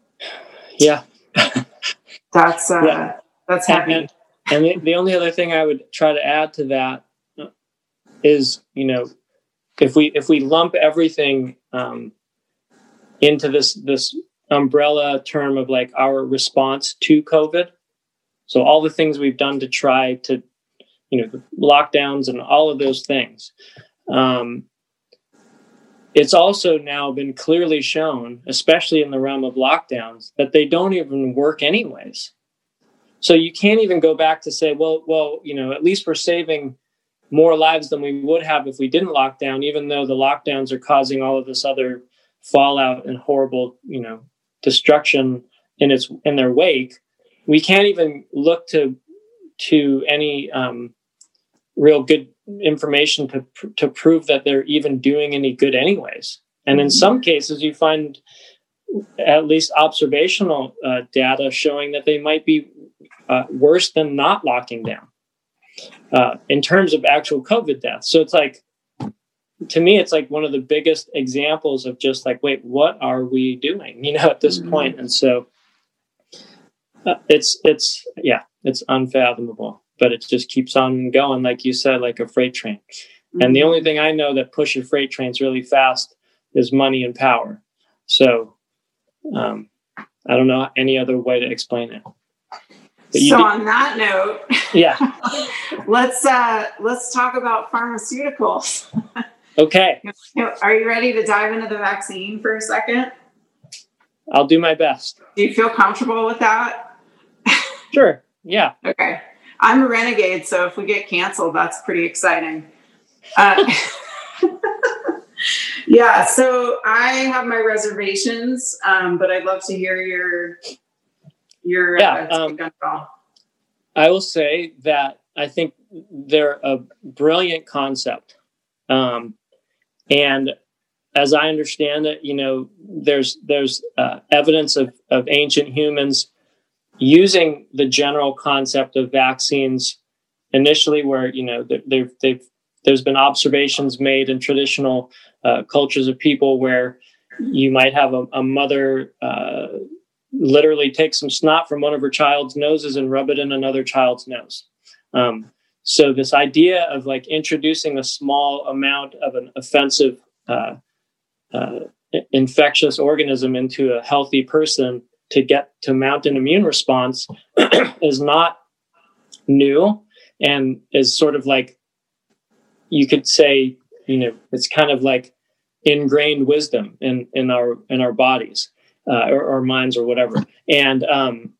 yeah. that's uh yeah. that's heavy. and, and the, the only other thing i would try to add to that is you know if we if we lump everything um, into this this umbrella term of like our response to COVID, so all the things we've done to try to, you know, lockdowns and all of those things. Um, it's also now been clearly shown, especially in the realm of lockdowns, that they don't even work anyways. So you can't even go back to say, well, well, you know, at least we're saving more lives than we would have if we didn't lock down, even though the lockdowns are causing all of this other fallout and horrible, you know, destruction in its in their wake. We can't even look to to any um, real good information to to prove that they're even doing any good, anyways. And in some cases, you find at least observational uh, data showing that they might be uh, worse than not locking down uh, in terms of actual COVID deaths. So it's like, to me, it's like one of the biggest examples of just like, wait, what are we doing? You know, at this mm-hmm. point. And so uh, it's it's yeah, it's unfathomable, but it just keeps on going, like you said, like a freight train. Mm-hmm. And the mm-hmm. only thing I know that pushes freight trains really fast is money and power. So um, I don't know any other way to explain it. So on that note, yeah, let's uh, let's talk about pharmaceuticals. okay. Are you ready to dive into the vaccine for a second? I'll do my best. Do you feel comfortable with that? sure. Yeah. Okay. I'm a renegade, so if we get canceled, that's pretty exciting. Uh, yeah, so I have my reservations, um, but I'd love to hear your your yeah. Uh, um, I will say that I think they're a brilliant concept, um, and as I understand it, you know, there's there's uh, evidence of of ancient humans using the general concept of vaccines initially, where you know they've they've there's been observations made in traditional uh, cultures of people where you might have a, a mother uh, literally take some snot from one of her child's noses and rub it in another child's nose. Um, so this idea of like introducing a small amount of an offensive uh, uh infectious organism into a healthy person to get to mount an immune response is not new and is sort of like you could say, you know, it's kind of like ingrained wisdom in in our in our bodies uh, or, our minds or whatever. And um,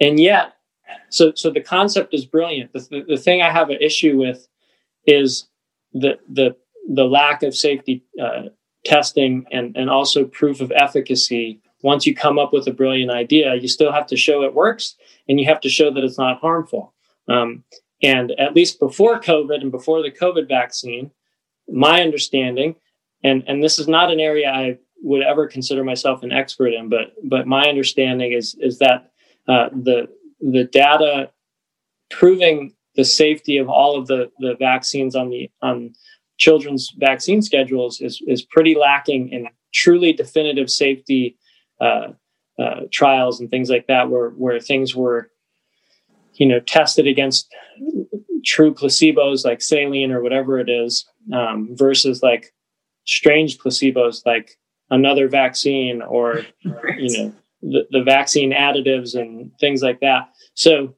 and yet, so so the concept is brilliant. The, the, the thing I have an issue with is the the the lack of safety uh, testing and and also proof of efficacy. Once you come up with a brilliant idea, you still have to show it works, and you have to show that it's not harmful. Um, and at least before COVID and before the COVID vaccine, my understanding, and, and this is not an area I would ever consider myself an expert in, but but my understanding is is that uh, the the data proving the safety of all of the, the vaccines on the on children's vaccine schedules is is pretty lacking in truly definitive safety uh, uh, trials and things like that, where where things were you know tested against true placebos like saline or whatever it is um, versus like strange placebos like another vaccine or right. you know the, the vaccine additives and things like that so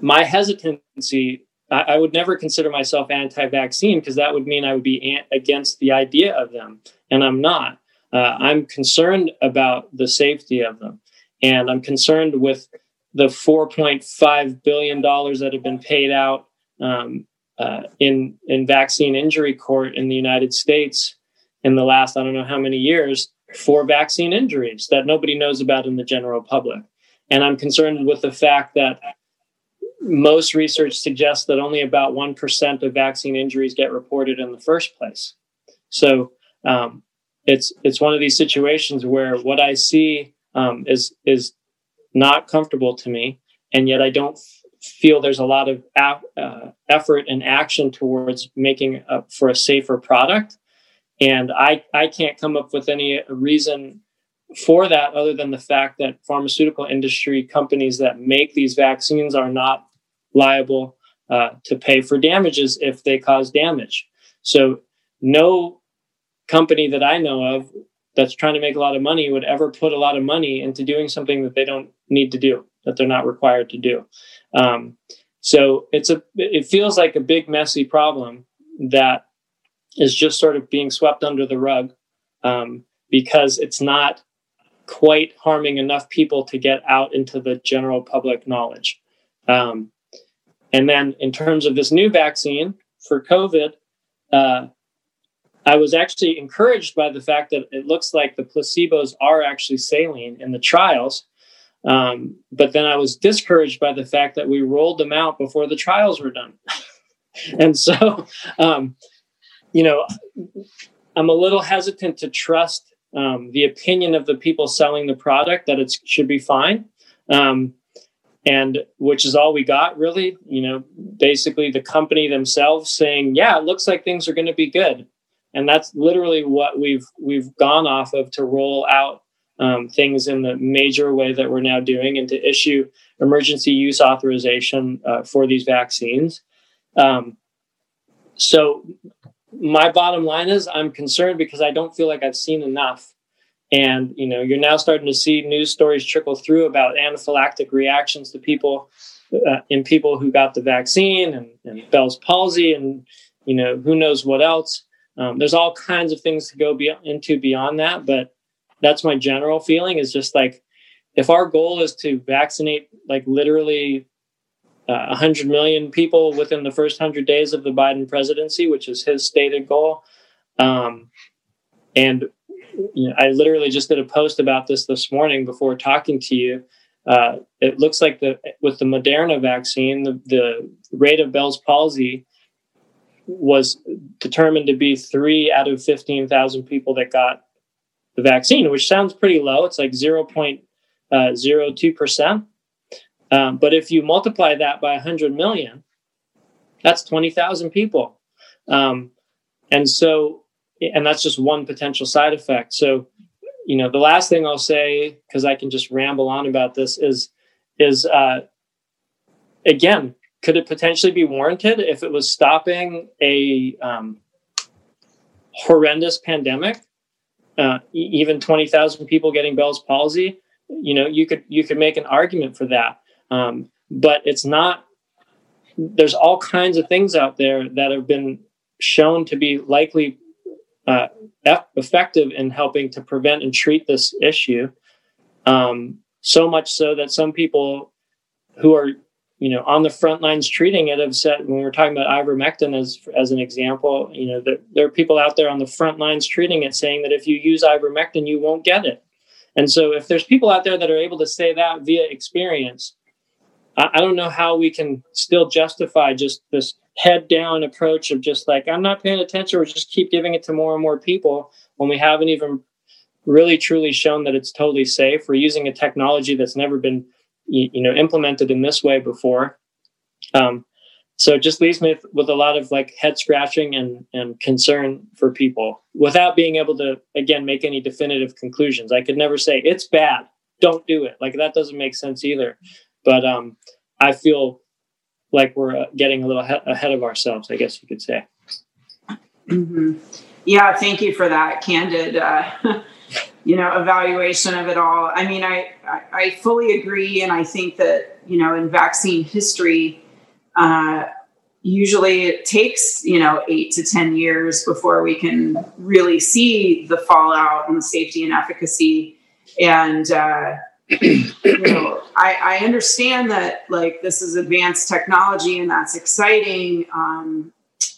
my hesitancy I, I would never consider myself anti-vaccine because that would mean i would be an- against the idea of them and i'm not uh, i'm concerned about the safety of them and i'm concerned with the 4.5 billion dollars that have been paid out um, uh, in in vaccine injury court in the United States in the last I don't know how many years for vaccine injuries that nobody knows about in the general public. And I'm concerned with the fact that most research suggests that only about 1% of vaccine injuries get reported in the first place. So um, it's it's one of these situations where what I see um, is is not comfortable to me, and yet I don't feel there's a lot of uh, effort and action towards making for a safer product. And I, I can't come up with any reason for that other than the fact that pharmaceutical industry companies that make these vaccines are not liable uh, to pay for damages if they cause damage. So no company that I know of that's trying to make a lot of money would ever put a lot of money into doing something that they don't need to do, that they're not required to do. Um, so it's a it feels like a big messy problem that is just sort of being swept under the rug um, because it's not quite harming enough people to get out into the general public knowledge. Um, and then in terms of this new vaccine for COVID, uh, I was actually encouraged by the fact that it looks like the placebos are actually saline in the trials. Um, but then I was discouraged by the fact that we rolled them out before the trials were done. and so, um, you know, I'm a little hesitant to trust um, the opinion of the people selling the product that it should be fine. Um, and which is all we got really you know basically the company themselves saying yeah it looks like things are going to be good and that's literally what we've we've gone off of to roll out um, things in the major way that we're now doing and to issue emergency use authorization uh, for these vaccines um, so my bottom line is i'm concerned because i don't feel like i've seen enough and you know, you're now starting to see news stories trickle through about anaphylactic reactions to people uh, in people who got the vaccine and, and, Bell's palsy, and you know, who knows what else. Um, there's all kinds of things to go be- into beyond that, but that's my general feeling is just like if our goal is to vaccinate like literally uh, 100 million people within the first 100 days of the Biden presidency, which is his stated goal. Um, and you know, I literally just did a post about this this morning before talking to you. Uh, it looks like the with the Moderna vaccine, the, the rate of Bell's palsy was determined to be three out of 15,000 people that got the vaccine, which sounds pretty low. It's like 0.02%. Um, but if you multiply that by 100 million, that's 20,000 people. Um, and so and that's just one potential side effect. So, you know, the last thing I'll say, because I can just ramble on about this, is is uh, again, could it potentially be warranted if it was stopping a um, horrendous pandemic, uh, even twenty thousand people getting Bell's palsy? You know, you could you could make an argument for that, um, but it's not. There's all kinds of things out there that have been shown to be likely uh, effective in helping to prevent and treat this issue. Um, so much so that some people who are, you know, on the front lines treating it have said, when we're talking about ivermectin as as an example, you know, there are people out there on the front lines treating it saying that if you use ivermectin, you won't get it. And so, if there's people out there that are able to say that via experience, I, I don't know how we can still justify just this head down approach of just like i'm not paying attention. Or just keep giving it to more and more people when we haven't even really truly shown that it's totally safe. We're using a technology that's never been you know implemented in this way before. Um, so it just leaves me with a lot of like head scratching and, and concern for people without being able to again make any definitive conclusions. I could never say it's bad. Don't do it. Like that doesn't make sense either but um, i feel like we're uh, getting a little he- ahead of ourselves, I guess you could say. Mm-hmm. Yeah, thank you for that candid, uh, you know, evaluation of it all. I mean, I, I, I fully agree, and I think that you know, in vaccine history, uh, usually it takes you know eight to ten years before we can really see the fallout and the safety and efficacy, and uh, I, I, understand that like this is advanced technology and that's exciting. Um,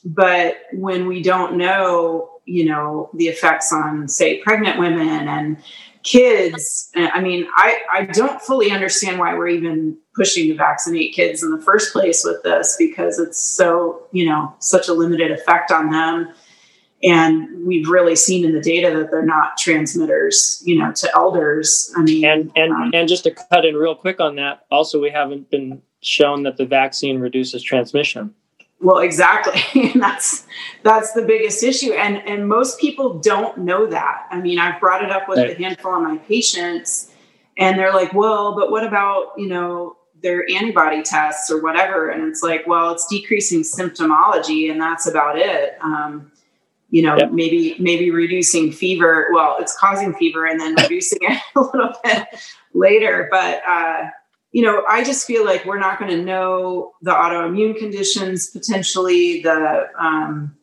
but when we don't know, you know, the effects on say pregnant women and kids, I mean, I, I don't fully understand why we're even pushing to vaccinate kids in the first place with this because it's so, you know, such a limited effect on them and we've really seen in the data that they're not transmitters you know to elders. I mean and and um, and just to cut in real quick on that also we haven't been shown that the vaccine reduces transmission. Well exactly. And that's that's the biggest issue. And and most people don't know that. I mean i've brought it up with right. a handful of my patients and they're like well but what about you know their antibody tests or whatever? And it's like well it's decreasing symptomology and that's about it. Um, you know yep. maybe maybe reducing fever well it's causing fever and then reducing it a little bit later but uh, you know i just feel like we're not going to know the autoimmune conditions potentially the um,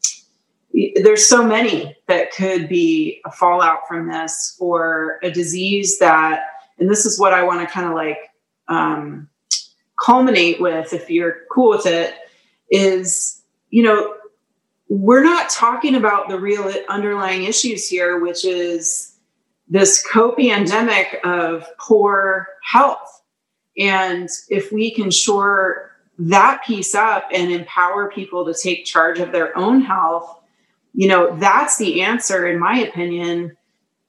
there's so many that could be a fallout from this or a disease that and this is what i want to kind of like um, culminate with if you're cool with it is you know we're not talking about the real underlying issues here, which is this co-pandemic of poor health. And if we can shore that piece up and empower people to take charge of their own health, you know, that's the answer, in my opinion,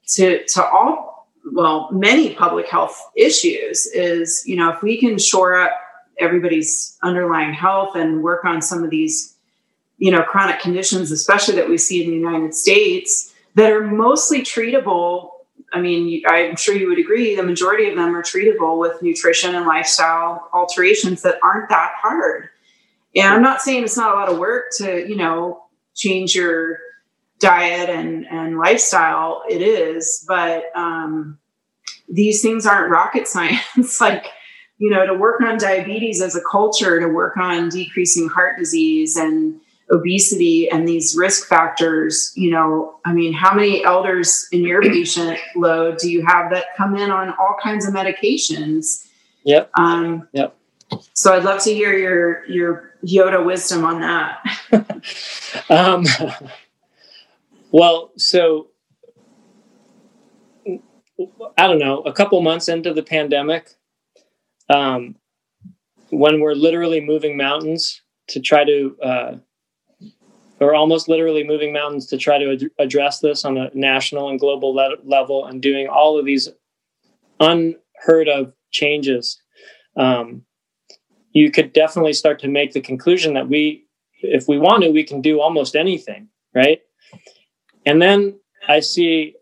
to to all well many public health issues is you know if we can shore up everybody's underlying health and work on some of these you know chronic conditions especially that we see in the united states that are mostly treatable. I mean i'm sure you would agree the majority of them are treatable with nutrition and lifestyle alterations that aren't that hard. And i'm not saying it's not a lot of work to you know change your diet and and lifestyle. It is but um, these things aren't rocket science. Like you know to work on diabetes as a culture to work on decreasing heart disease and obesity and these risk factors you know i mean how many elders in your patient load do you have that come in on all kinds of medications? Yep. Um, yep. so i'd love to hear your your yoda wisdom on that. Um, well, so I don't know, a couple months into the pandemic, um, when we're literally moving mountains to try to, uh, or almost literally moving mountains to try to ad- address this on a national and global le- level and doing all of these unheard of changes, um, you could definitely start to make the conclusion that we, if we want to, we can do almost anything, right? And then I see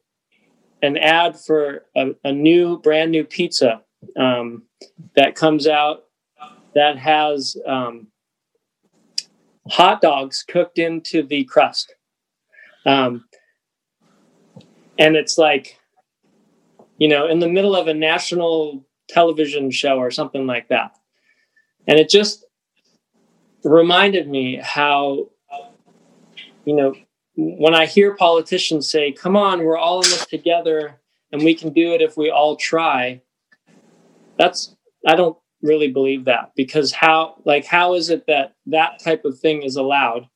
an ad for a, a new, brand new pizza um, that comes out that has um, hot dogs cooked into the crust. Um, and it's like, you know, in the middle of a national television show or something like that. And it just reminded me how, you know, when I hear politicians say, come on, we're all in this together and we can do it if we all try, that's, I don't really believe that because how, like, how is it that that type of thing is allowed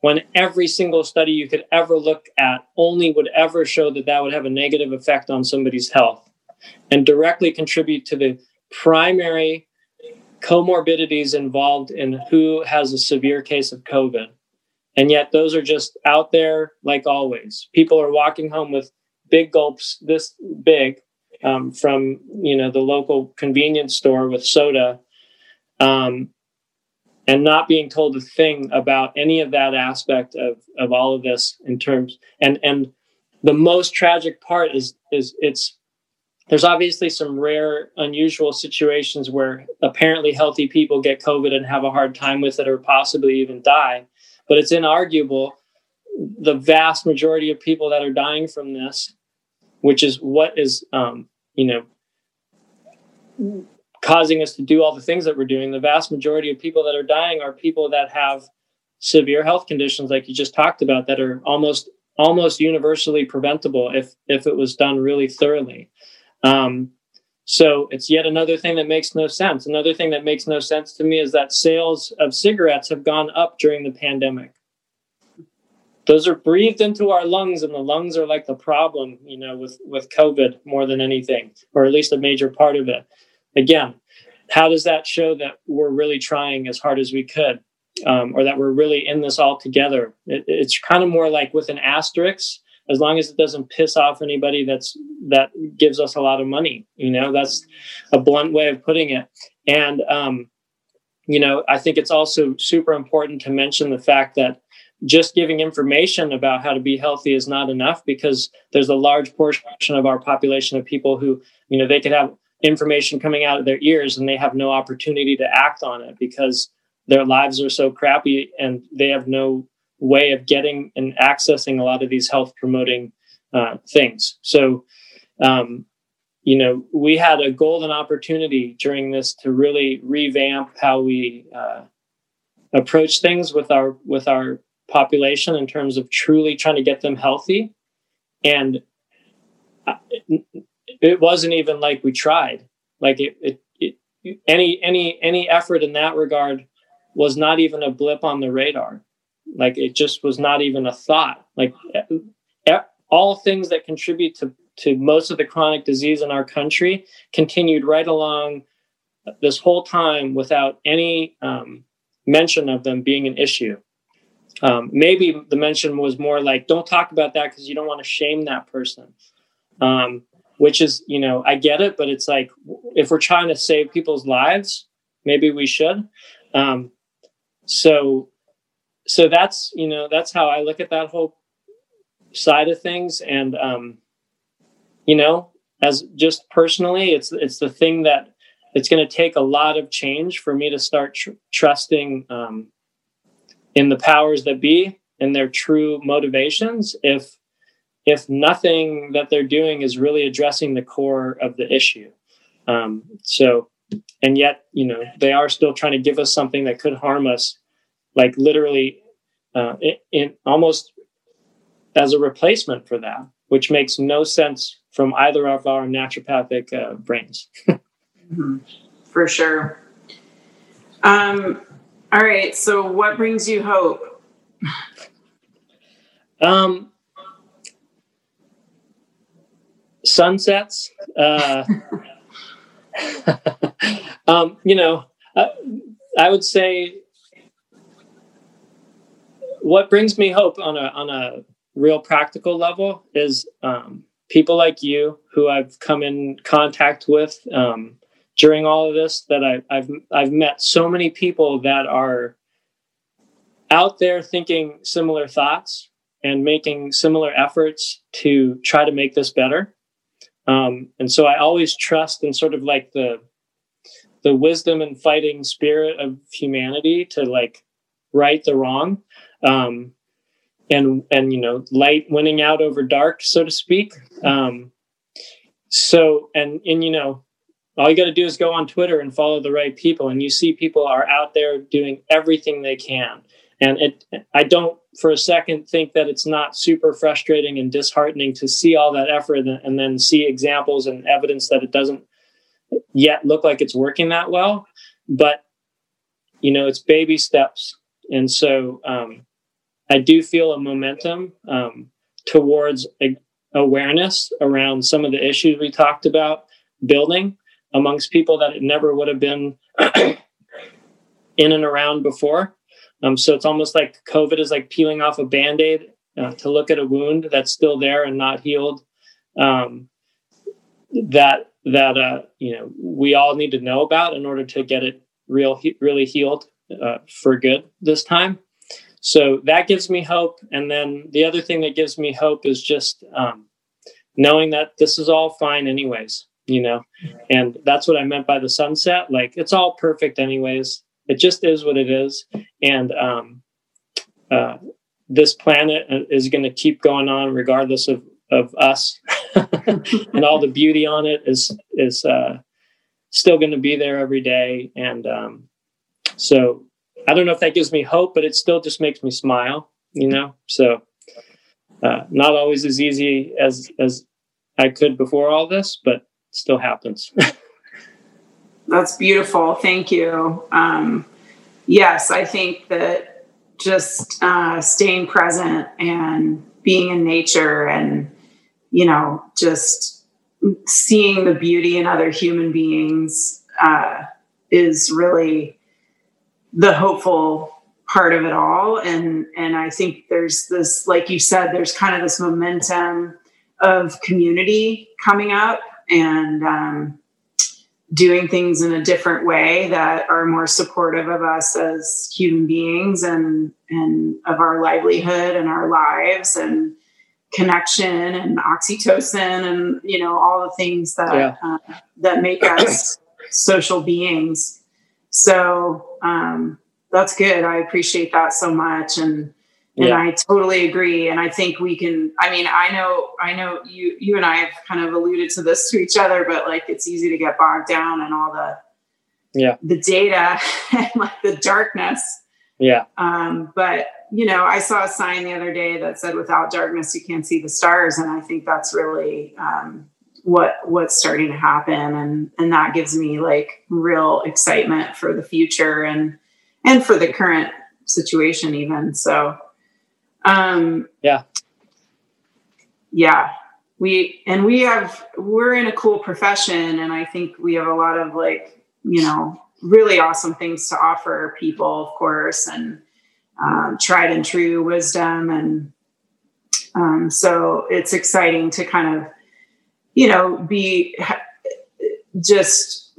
when every single study you could ever look at only would ever show that that would have a negative effect on somebody's health and directly contribute to the primary comorbidities involved in who has a severe case of COVID? And yet those are just out there like always. People are walking home with big gulps this big um, from you know the local convenience store with soda um, and not being told a thing about any of that aspect of, of all of this in terms and and the most tragic part is is it's there's obviously some rare unusual situations where apparently healthy people get covid and have a hard time with it or possibly even die but it's inarguable the vast majority of people that are dying from this, which is what is, um, you know, causing us to do all the things that we're doing. The vast majority of people that are dying are people that have severe health conditions, like you just talked about, that are almost almost universally preventable if if it was done really thoroughly. Um, so it's yet another thing that makes no sense. Another thing that makes no sense to me is that sales of cigarettes have gone up during the pandemic. Those are breathed into our lungs, and the lungs are like the problem, you know, with with COVID more than anything, or at least a major part of it. Again, how does that show that we're really trying as hard as we could, um, or that we're really in this all together? It, it's kind of more like with an asterisk as long as it doesn't piss off anybody that's that gives us a lot of money you know that's a blunt way of putting it and um, you know i think it's also super important to mention the fact that just giving information about how to be healthy is not enough because there's a large portion of our population of people who you know they could have information coming out of their ears and they have no opportunity to act on it because their lives are so crappy and they have no way of getting and accessing a lot of these health promoting uh, things. So, um, you know, we had a golden opportunity during this to really revamp how we uh, approach things with our with our population in terms of truly trying to get them healthy. And uh, it wasn't even like we tried. Like it, it, it any any any effort in that regard was not even a blip on the radar like it just was not even a thought. Like all things that contribute to to most of the chronic disease in our country continued right along this whole time without any um, mention of them being an issue. Um, maybe the mention was more like, "Don't talk about that because you don't want to shame that person." um, which is you know i get it but it's like if we're trying to save people's lives maybe we should um, so so that's you know that's how i look at that whole side of things and um, you know as just personally it's it's the thing that it's going to take a lot of change for me to start tr- trusting um, in the powers that be and their true motivations if if nothing that they're doing is really addressing the core of the issue. Um, so and yet you know they are still trying to give us something that could harm us like literally uh, in, in almost as a replacement for that which makes no sense from either of our naturopathic uh, brains. Mm-hmm. for sure. Um, all right so what brings you hope um, sunsets. Uh, um, you know, uh, I would say what brings me hope on a on a real practical level is um, people like you who I've come in contact with um, during all of this. That I, I've I've met so many people that are out there thinking similar thoughts and making similar efforts to try to make this better. Um, and so I always trust in sort of like the the wisdom and fighting spirit of humanity to like right the wrong. Um, and and you know light winning out over dark so to speak um so and and you know all you got to do is go on twitter and follow the right people and you see people are out there doing everything they can. And it i don't for a second think that it's not super frustrating and disheartening to see all that effort and, then see examples and evidence that it doesn't yet look like it's working that well. But you know it's baby steps. And so um, i do feel a momentum um, towards a, awareness around some of the issues we talked about building amongst people that it never would have been in and around before um, so it's almost like COVID is like peeling off a band aid uh, to look at a wound that's still there and not healed. Um, that that uh, you know we all need to know about in order to get it real really healed uh, for good this time. So that gives me hope. And then the other thing that gives me hope is just um, knowing that this is all fine anyways. You know, and that's what I meant by the sunset. Like it's all perfect anyways. It just is what it is. And um, uh, this planet is going to keep going on regardless of of us. And all the beauty on it is is uh, still going to be there every day. And um, so i don't know if that gives me hope but it still just makes me smile you know? So uh, not always as easy as as i could before all this but still happens That's beautiful. Thank you. Um, yes, I think that just uh, staying present and being in nature and, you know, just seeing the beauty in other human beings uh, is really the hopeful part of it all. And, and I think there's this, like you said, there's kind of this momentum of community coming up and, um, doing things in a different way that are more supportive of us as human beings and and of our livelihood and our lives and connection and oxytocin and you know all the things that yeah. uh, that make us social beings. So um, that's good. I appreciate that so much. And and yeah. i totally agree and i think we can i mean i know i know you you and i have kind of alluded to this to each other but like it's easy to get bogged down in all the yeah. the data and like the darkness. Yeah. Um but you know i saw a sign the other day that said without darkness you can't see the stars and i think that's really um what what's starting to happen and and that gives me like real excitement for the future and and for the current situation even so um, yeah. Yeah. We, and we have, we're in a cool profession. And I think we have a lot of like, you know, really awesome things to offer people, of course, and um, tried and true wisdom. And um, so it's exciting to kind of you know, be just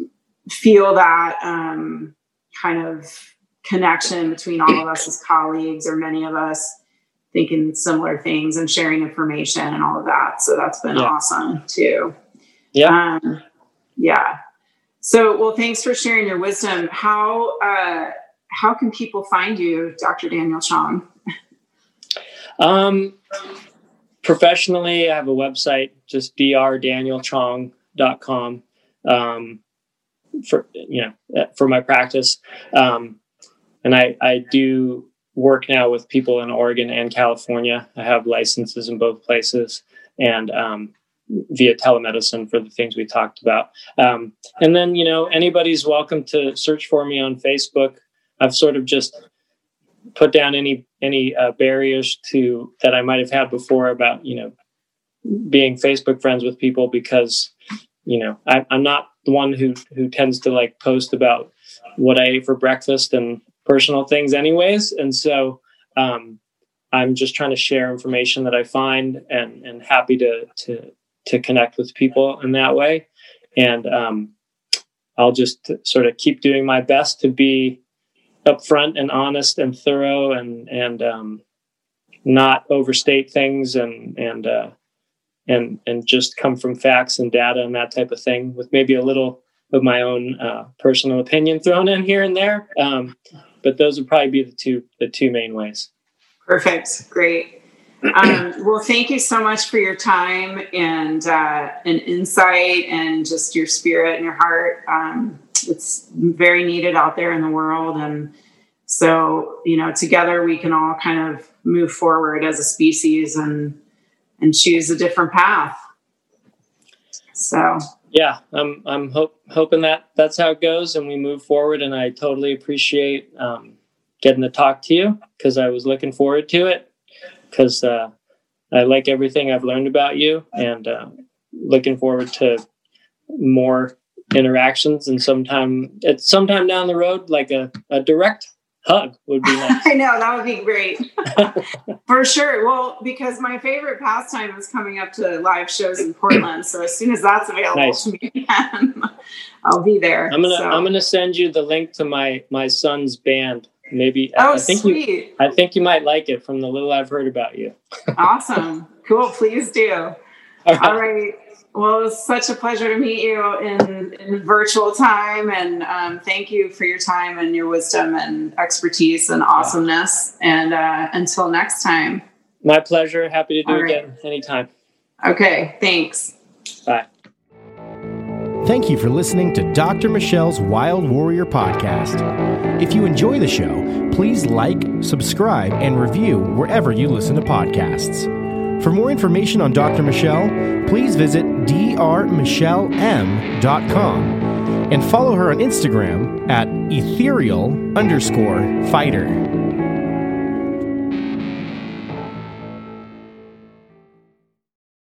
feel that um, kind of connection between all of us as colleagues or many of us thinking similar things and sharing information and all of that. So that's been yeah. awesome too. Yeah. Um, yeah. So, well, thanks for sharing your wisdom. How, uh, how can people find you, Dr. Daniel Chong? Um, professionally, I have a website, just drdanielchong.com. Um, for, you know, for my practice. Um, and I, I do work now with people in Oregon and California. I have licenses in both places and um, via telemedicine for the things we talked about. Um, and then, you know, anybody's welcome to search for me on Facebook. I've sort of just put down any any uh, barriers to that I might have had before about you know being Facebook friends with people because you know I, I'm not the one who who tends to like post about what I ate for breakfast and personal things anyways and so um, i'm just trying to share information that i find and and happy to to to connect with people in that way and um, i'll just sort of keep doing my best to be upfront and honest and thorough and and um, not overstate things and and uh, and and just come from facts and data and that type of thing with maybe a little of my own uh, personal opinion thrown in here and there. Um, but those would probably be the two the two main ways. Perfect. Great. Um, well, thank you so much for your time and uh, and insight and just your spirit and your heart. Um, it's very needed out there in the world, and so you know, together we can all kind of move forward as a species and and choose a different path. So yeah, I'm I'm hope, hoping that that's how it goes, and we move forward. And I totally appreciate um, getting to talk to you because I was looking forward to it because uh, I like everything I've learned about you, and uh, looking forward to more interactions and sometime it's sometime down the road like a, a direct hug would be nice. I know that would be great for sure. Well, because my favorite pastime is coming up to live shows in Portland, so as soon as that's available nice. to me again, I'll be there. I'm gonna so. I'm gonna send you the link to my my son's band. Maybe oh, I think sweet. you I think you might like it from the little I've heard about you. awesome, cool. Please do. All right. All right. Well, it was such a pleasure to meet you in, in virtual time. And um, thank you for your time and your wisdom and expertise and awesomeness. And uh, until next time. My pleasure. Happy to do it again anytime. Okay. Thanks. Bye. Thank you for listening to Dr. Michelle's Wild Warrior podcast. If you enjoy the show, please like, subscribe, and review wherever you listen to podcasts. For more information on Dr. Michelle, please visit drmichellemcom and follow her on Instagram at ethereal underscore fighter.